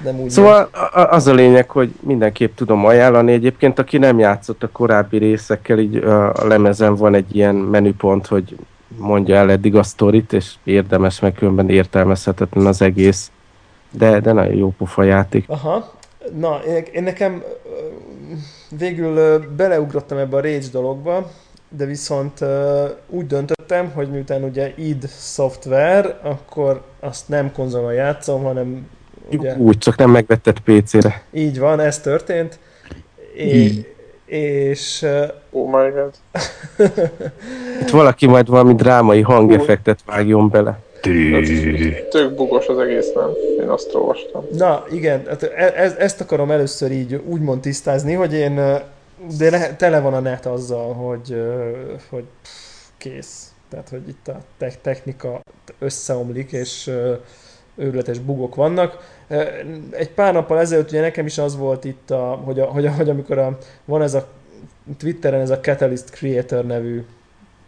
Nem úgy szóval a, az a lényeg, hogy mindenképp tudom ajánlani. Egyébként, aki nem játszott a korábbi részekkel, így a lemezen van egy ilyen menüpont, hogy mondja el eddig a sztorit, és érdemes, meg különben értelmezhetetlen az egész. De, de nagyon jó pofa játék. Aha. Na, én, én nekem végül beleugrottam ebbe a Rage dologba, de viszont úgy döntöttem, hogy miután ugye id Software, akkor azt nem konzolon játszom, hanem ugye... Úgy, csak nem megvetted PC-re. Így van, ez történt. É, és... Oh my god. [laughs] Itt valaki majd valami drámai hangeffektet vágjon bele. Tök bugos az egész, nem? Én azt olvastam. Na, igen, hát e- ez, ezt akarom először így úgymond tisztázni, hogy én, de le, tele van a net azzal, hogy, hogy kész. Tehát, hogy itt a technika összeomlik, és őrületes bugok vannak. Egy pár nappal ezelőtt ugye nekem is az volt itt, a, hogy, a, hogy, a, hogy amikor a, van ez a Twitteren ez a Catalyst Creator nevű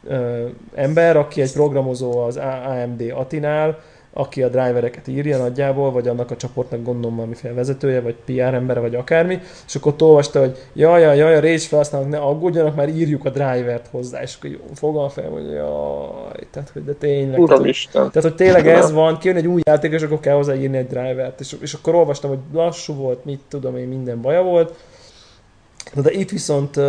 ö, ember, aki egy programozó az AMD Atinál, aki a drivereket írja nagyjából, vagy annak a csoportnak gondolom valamiféle vezetője, vagy PR embere, vagy akármi, és akkor ott olvasta, hogy jaj, jaj, jaj, a Rage felhasználók ne aggódjanak, már írjuk a drivert hozzá, és akkor fogal fel, hogy jaj, tehát, hogy de tényleg. Uram Isten. Tehát, hogy tényleg ez van, kijön egy új játék, és akkor kell hozzáírni egy drivert, és, és akkor olvastam, hogy lassú volt, mit tudom én, minden baja volt, de itt viszont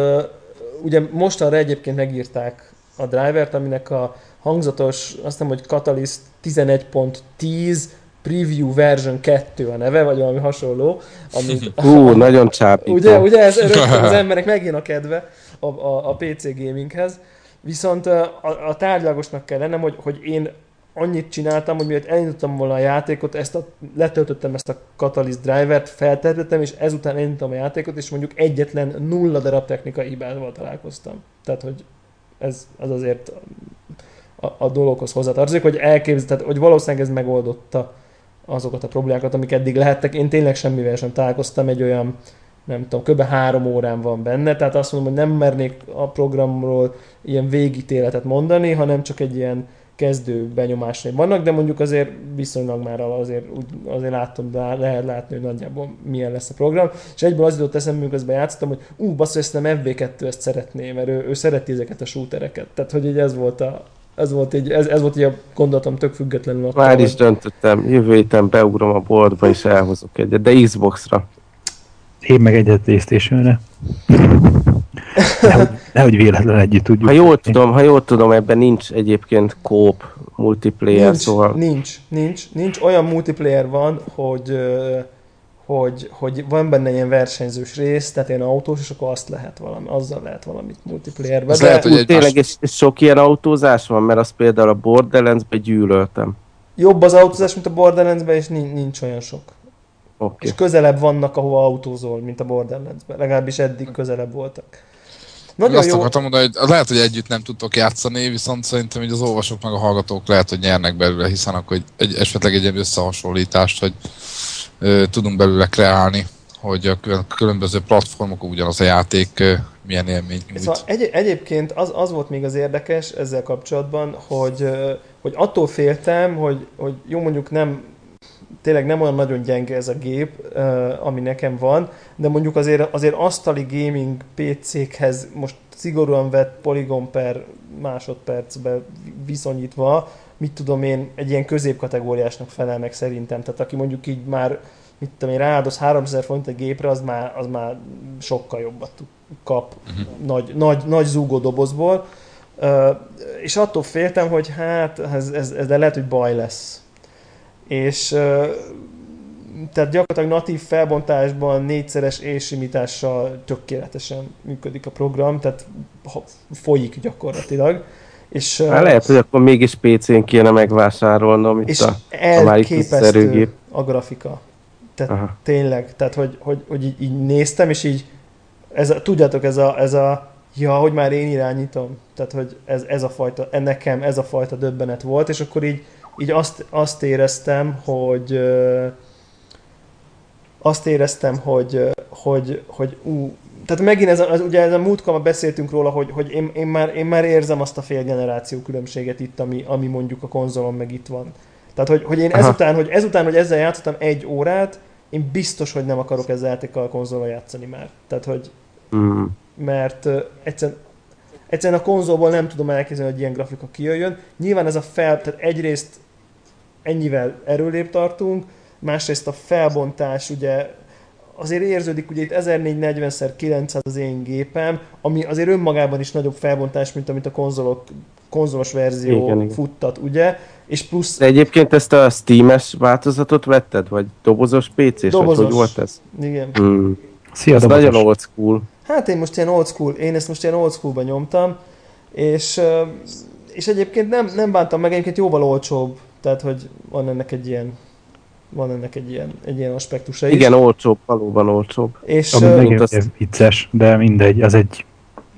ugye mostanra egyébként megírták a drivert, aminek a hangzatos, azt hiszem, hogy Catalyst 11.10 Preview Version 2 a neve, vagy valami hasonló. Amit, Hú, a, [laughs] nagyon csápító. Ugye, ugye ez [laughs] az emberek megjön a kedve a, a, a PC gaminghez. Viszont a, a, a tárgyalagosnak kell lennem, hogy, hogy én annyit csináltam, hogy miért elindítottam volna a játékot, ezt a, letöltöttem ezt a Catalyst drivert, feltöltöttem, és ezután elindítottam a játékot, és mondjuk egyetlen nulla darab technikai hibával találkoztam. Tehát, hogy ez az azért a, a dologhoz hozzátartozik, hogy elképzel, tehát, hogy valószínűleg ez megoldotta azokat a problémákat, amik eddig lehettek. Én tényleg semmivel sem találkoztam, egy olyan, nem tudom, kb. három órán van benne, tehát azt mondom, hogy nem mernék a programról ilyen végítéletet mondani, hanem csak egy ilyen kezdő benyomásai vannak, de mondjuk azért viszonylag már azért, azért láttam, de lehet látni, hogy nagyjából milyen lesz a program. És egyből az jutott eszembe, miközben játszottam, hogy ú, basszus, ezt nem FB2 ezt szeretné, mert ő, ő szereti ezeket a shootereket. Tehát, hogy így ez volt a, ez volt, így, ez, ez volt így a gondolatom tök függetlenül. Már is döntöttem, jövő héten beugrom a boltba és elhozok egyet, de Xbox-ra. Én meg egyet playstation nehogy, nehogy véletlen együtt tudjuk. Ha jól, tudom, ha jól tudom, ebben nincs egyébként kóp multiplayer, nincs, szóval... Nincs, nincs, nincs. Olyan multiplayer van, hogy hogy, hogy van benne ilyen versenyzős rész, tehát ilyen autós, és akkor azt lehet valami, azzal lehet valamit multiplayerbe. De lehet, hogy egy tényleg más... és sok ilyen autózás van, mert az például a Borderlands-be gyűlöltem. Jobb az autózás, mint a Borderlands-ben, és nincs, nincs olyan sok. Okay. És közelebb vannak, ahova autózol, mint a Borderlands-ben. Legalábbis eddig közelebb voltak. Nagyon azt jó. akartam mondani, hogy lehet, hogy együtt nem tudtok játszani, viszont szerintem hogy az olvasók meg a hallgatók lehet, hogy nyernek belőle, hiszen akkor egy, egy, esetleg egy ilyen összehasonlítást, hogy ö, tudunk belőle kreálni, hogy a különböző platformok ugyanaz a játék milyen élményt nyújt. Szóval egy, egyébként az, az volt még az érdekes ezzel kapcsolatban, hogy, hogy attól féltem, hogy, hogy jó mondjuk nem tényleg nem olyan nagyon gyenge ez a gép, ami nekem van, de mondjuk azért, azért asztali gaming PC-khez most szigorúan vett poligon per másodpercbe viszonyítva, mit tudom én, egy ilyen középkategóriásnak felel meg szerintem. Tehát aki mondjuk így már, mit tudom én, rááldoz 3000 font egy gépre, az már, az már sokkal jobbat kap uh-huh. nagy, nagy, nagy zúgó dobozból. Uh, és attól féltem, hogy hát ez, ez, ez de lehet, hogy baj lesz és tehát gyakorlatilag natív felbontásban négyszeres ésimítással tökéletesen működik a program, tehát folyik gyakorlatilag. És, hát lehet, hogy akkor mégis PC-n kéne megvásárolnom itt és a, a, a grafika. Tehát Aha. tényleg, tehát hogy, hogy, hogy így, így, néztem, és így ez a, tudjátok, ez a, ez a ja, hogy már én irányítom. Tehát, hogy ez, ez a fajta, nekem ez a fajta döbbenet volt, és akkor így így azt, azt éreztem, hogy azt éreztem, hogy, hogy, hogy ú, tehát megint ez a, az, ugye ez a múltkor beszéltünk róla, hogy, hogy én, én, már, én már érzem azt a fél generáció különbséget itt, ami, ami mondjuk a konzolon meg itt van. Tehát, hogy, hogy én ezután hogy, ezután, hogy ezzel játszottam egy órát, én biztos, hogy nem akarok ezzel játékkal a konzolon játszani már. Tehát, hogy mm. mert uh, egyszerűen egyszerűen a konzolból nem tudom elképzelni, hogy ilyen grafika kijöjjön. Nyilván ez a fel, tehát egyrészt ennyivel erőlébb tartunk, másrészt a felbontás ugye azért érződik, ugye itt 1440x900 az én gépem, ami azért önmagában is nagyobb felbontás, mint amit a konzolok, konzolos verzió igen, futtat, igen. ugye? És plusz... De egyébként ezt a Steam-es változatot vetted? Vagy dobozos PC-s? Dobozos. Vagy hogy volt ez? Igen. Hmm. Szia, ez nagyon old school. Hát én most ilyen old school, én ezt most ilyen old schoolban nyomtam, és, és egyébként nem, nem bántam meg, egyébként jóval olcsóbb, tehát hogy van ennek egy ilyen van ennek egy ilyen, egy ilyen aspektusa is. Igen, olcsóbb, valóban olcsóbb. És, Ami uh, megint azt... vicces, de mindegy, az egy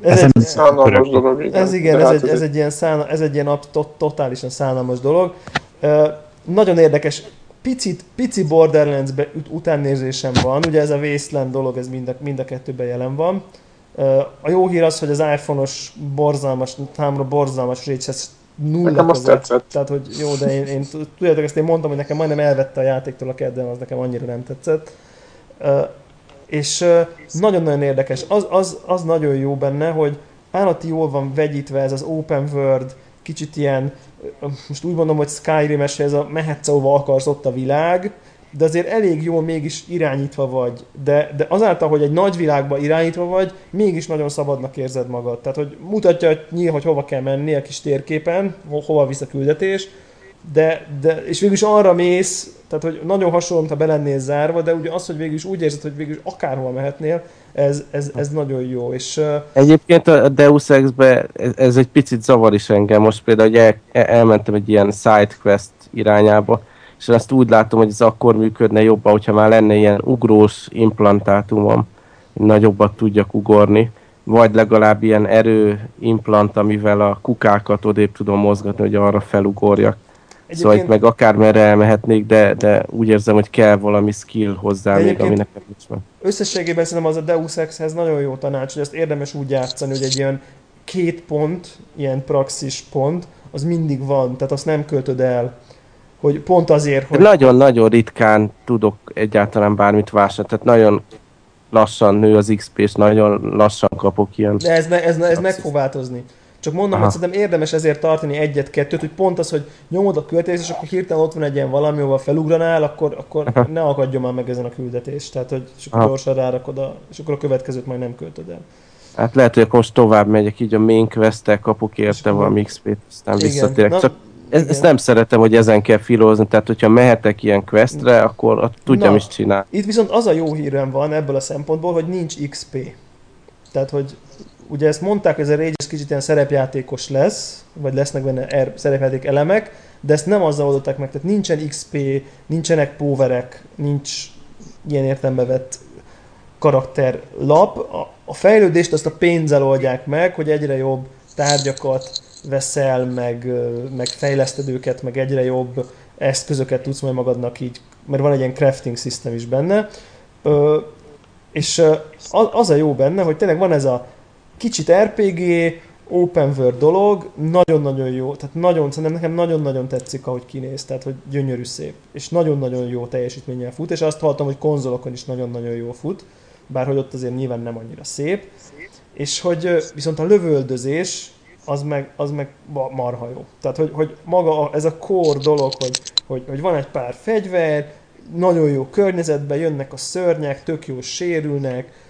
ez, ez egy szánalmas dolog. Igen. Ez igen, ez, hát egy, ez, egy ilyen szán, ez egy ilyen tot, totálisan szánalmas dolog. Uh, nagyon érdekes, picit, pici Borderlands utánnézésem van, ugye ez a Wasteland dolog, ez mind a, mind a kettőben jelen van. A jó hír az, hogy az iPhone-os borzalmas, számomra borzalmas Rage nulla nekem azt tetszett. Tehát, hogy jó, de én, én, tudjátok, ezt én mondtam, hogy nekem majdnem elvette a játéktól a kedvem, az nekem annyira nem tetszett. Uh, és uh, nagyon-nagyon érdekes. Az, az, az nagyon jó benne, hogy állati jól van vegyítve ez az open world, kicsit ilyen, most úgy mondom, hogy Skyrim-es, ez a mehetsz, ahova akarsz ott a világ, de azért elég jól mégis irányítva vagy. De, de azáltal, hogy egy nagy világba irányítva vagy, mégis nagyon szabadnak érzed magad. Tehát, hogy mutatja hogy nyilván, hogy hova kell menni a kis térképen, ho- hova visz a küldetés, de, de, és végül is arra mész, tehát hogy nagyon hasonló, mint ha be lennél zárva, de ugye az, hogy végül is úgy érzed, hogy végül is akárhol mehetnél, ez, ez, ez nagyon jó. És. Egyébként a Deus Ex-be ez, ez egy picit zavar is engem. Most például, hogy el, elmentem egy ilyen sidequest irányába, és azt úgy látom, hogy ez akkor működne jobban, hogyha már lenne ilyen ugrós implantátumom, nagyobbat tudjak ugorni, vagy legalább ilyen erő implant, amivel a kukákat odébb tudom mozgatni, hogy arra felugorjak. Egyébként... Szóval itt meg akármerre elmehetnék, de, de úgy érzem, hogy kell valami skill hozzá még, ami nekem nincs meg. Összességében szerintem az a Deus Exhez nagyon jó tanács, hogy ezt érdemes úgy játszani, hogy egy ilyen két pont, ilyen praxis pont, az mindig van, tehát azt nem költöd el hogy pont azért, hogy... Nagyon-nagyon ritkán tudok egyáltalán bármit vásárolni, tehát nagyon lassan nő az XP, és nagyon lassan kapok ilyen... De ez, ez, ez meg fog változni. Csak mondom, Aha. hogy szerintem érdemes ezért tartani egyet-kettőt, hogy pont az, hogy nyomod a küldetést, és akkor hirtelen ott van egy ilyen valami, ahol felugranál, akkor, akkor ne akadjon már meg ezen a küldetést. Tehát, hogy és akkor Aha. gyorsan rárakod, a, és akkor a következőt majd nem költöd el. Hát lehet, hogy akkor most tovább megyek, így a main quest kapok érte valami XP-t, aztán visszatérek. Csak ez, ezt nem szeretem, hogy ezen kell filózni, tehát hogyha mehetek ilyen questre, akkor tudjam Na, is csinálni. Itt viszont az a jó hírem van ebből a szempontból, hogy nincs XP. Tehát, hogy ugye ezt mondták, hogy ez a Rage kicsit ilyen szerepjátékos lesz, vagy lesznek benne er, szerepjáték elemek, de ezt nem azzal oldották meg, tehát nincsen XP, nincsenek powerek, nincs ilyen értelembe vett karakterlap. A, a fejlődést azt a pénzzel oldják meg, hogy egyre jobb tárgyakat, veszel, meg, meg fejleszted őket, meg egyre jobb eszközöket tudsz majd magadnak így, mert van egy ilyen crafting system is benne, ö, és az a jó benne, hogy tényleg van ez a kicsit RPG, open world dolog, nagyon-nagyon jó, tehát nagyon, szerintem nekem nagyon-nagyon tetszik, ahogy kinéz, tehát hogy gyönyörű szép, és nagyon-nagyon jó teljesítménnyel fut, és azt hallottam, hogy konzolokon is nagyon-nagyon jó fut, bárhogy ott azért nyilván nem annyira szép, és hogy viszont a lövöldözés az meg, az meg marha jó. Tehát, hogy, hogy maga ez a core dolog, hogy, hogy, hogy van egy pár fegyver, nagyon jó környezetben jönnek a szörnyek, tök jó sérülnek,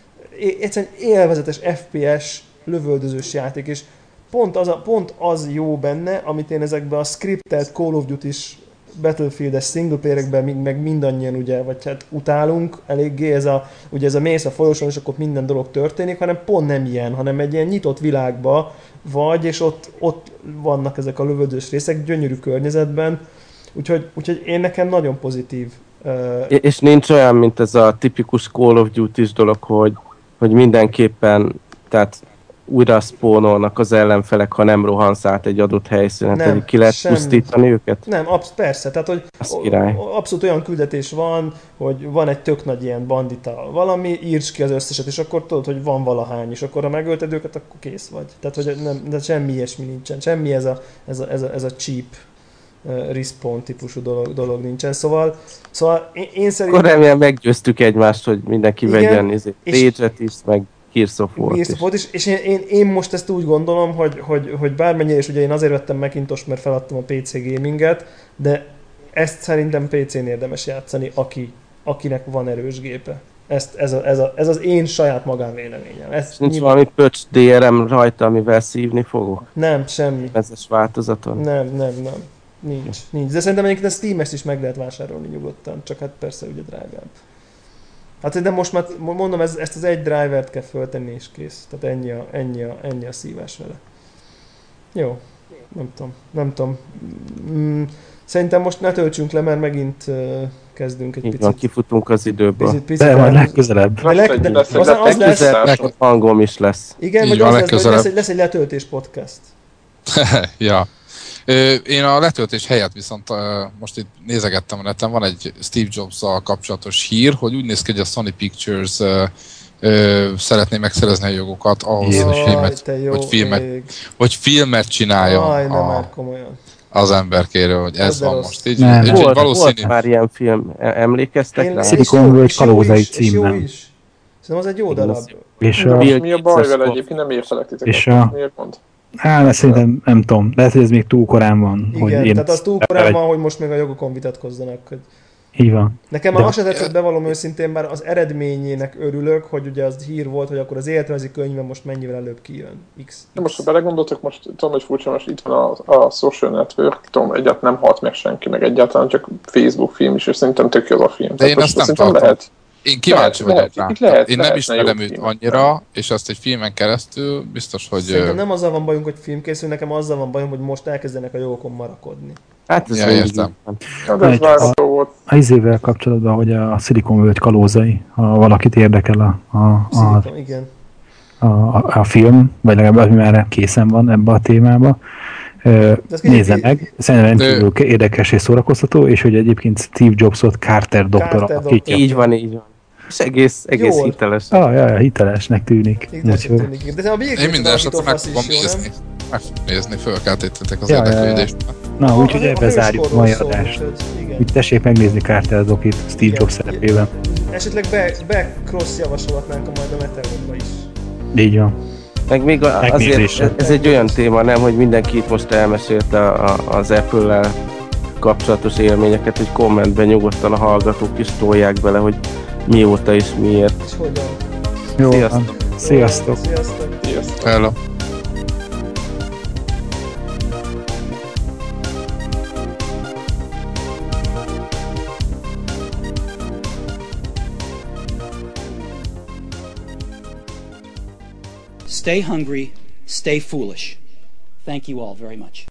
egyszerűen élvezetes FPS lövöldözős játék, és pont az, a, pont az jó benne, amit én ezekben a scriptelt Call of Duty-s Battlefield-es singleplayerekben meg mindannyian ugye, vagy hát utálunk eléggé, ez a, ugye ez a mész a folyosón, és akkor minden dolog történik, hanem pont nem ilyen, hanem egy ilyen nyitott világba vagy, és ott, ott vannak ezek a lövöldős részek, gyönyörű környezetben, úgyhogy, úgyhogy én nekem nagyon pozitív. Uh... És nincs olyan, mint ez a tipikus Call of Duty-s dolog, hogy, hogy mindenképpen, tehát újra spónolnak az ellenfelek, ha nem rohansz át egy adott helyszínen, nem, hogy ki lehet semmi. pusztítani őket? Nem, absz- persze, tehát hogy abszolút olyan küldetés van, hogy van egy tök nagy ilyen bandita valami, írts ki az összeset, és akkor tudod, hogy van valahány, és akkor ha megölted őket, akkor kész vagy. Tehát, hogy nem, de semmi ilyesmi nincsen, semmi ez a, ez a, ez a, ez a cheap respawn típusú dolog, dolog nincsen, szóval, szóval én, én szerintem... Akkor remélem meggyőztük egymást, hogy mindenki Igen, vegyen izé, is, meg Gears of War Gears of War is. És én, én, én, most ezt úgy gondolom, hogy, hogy, hogy bármennyire, és ugye én azért vettem Macintosh, mert feladtam a PC gaminget, de ezt szerintem PC-n érdemes játszani, aki, akinek van erős gépe. Ezt, ez, a, ez, a, ez az én saját magánvéleményem. Ez Nincs nyilván... valami pöcs DRM rajta, amivel szívni fogok? Nem, semmi. Ezes változaton? Nem, nem, nem. Nincs, nincs. De szerintem egyébként a steam is meg lehet vásárolni nyugodtan, csak hát persze ugye drágább. Hát de most már mondom, ez, ezt az egy drivert kell föltenni és kész. Tehát ennyi a, ennyi a, ennyi a szívás vele. Jó. Nem tudom. Nem tudom. Mm, szerintem most ne töltsünk le, mert megint uh, kezdünk egy Így picit. Kifutunk az időből. Picit, picit De majd legközelebb. De leg, de, Lesz egy az, az lesz, letöltés. hangom is lesz. igen, Így vagy van, az lesz, lesz, egy, lesz egy letöltés podcast. [laughs] ja. Én a letöltés helyett viszont most itt nézegettem a neten, van egy Steve jobs kapcsolatos hír, hogy úgy néz ki, hogy a Sony Pictures ö, szeretné megszerezni a jogokat ahhoz, hogy Jézusom. filmet, hogy filmet, ég. hogy filmet csináljon Aj, nem a, már komolyan. az emberkéről, hogy ez Ez van rossz. most így. Nem. Úgyhogy Volt, valószínű, volt már ilyen film, E- emlékeztek rá? és Silicon és jó kalózai is, és jó címben. is. Szerintem az egy jó darab. És De a, mi a baj vele egyébként? Nem értelek titeket. És a- Miért mond? hát szerintem nem tudom, lehet, hogy ez még túl korán van. hogy Igen, én tehát az túl korán van, hogy most még a jogokon vitatkozzanak. Hogy... Így van. Nekem már De- azt se tetszett bevallom őszintén, bár az eredményének örülök, hogy ugye az hír volt, hogy akkor az életrajzi könyve most mennyivel előbb kijön. X. De most, ha belegondoltok, most tudom, hogy furcsa, most itt van a, a social network, tudom, egyáltalán nem halt meg senki, meg egyáltalán csak Facebook film is, és szerintem tök jó az a film. De én most ezt nem tartom. lehet. Én kíváncsi Lehet, vagyok lehet, rá. lehet, én nem ismerem őt annyira, és azt egy filmen keresztül biztos, hogy... Szerintem nem azzal van bajunk, hogy film készül, nekem azzal van bajom, hogy most elkezdenek a jogokon marakodni. Hát ez Ja, értem. Egy- volt. A izével kapcsolatban, hogy a Silicon Valley kalózai, ha valakit érdekel a, a, a, Szerintem, igen. a, a, a film, vagy legalább ami már készen van ebbe a témába, nézze meg. Szerintem rendkívül érdekes és szórakoztató, és hogy egyébként Steve Jobsot Carter doktor Carter alakítja. Így van, így van. És egész, egész Jól. hiteles. Ah, ja, ja, hitelesnek tűnik. Úgyhogy- tűnik. De a Én minden esetre meg fogom nézni. nem? Meg fogom nézni, föl kell tétetek az érdeklődést. Na, úgyhogy ebbe zárjuk mai adást. Úgy tessék megnézni Carter dokit Steve. Jobs szerepében. Esetleg be, be cross javasolhatnánk a majd a Meteorba is. Így van. Meg még a, azért ez egy olyan téma, nem, hogy mindenki itt most elmesélte a, a, az Apple-lel kapcsolatos élményeket, hogy kommentben nyugodtan a hallgatók is tolják bele, hogy mióta és miért. És hogyan? Jó, Sziasztok. Sziasztok. Sziasztok. Sziasztok. Hello. Stay hungry, stay foolish. Thank you all very much.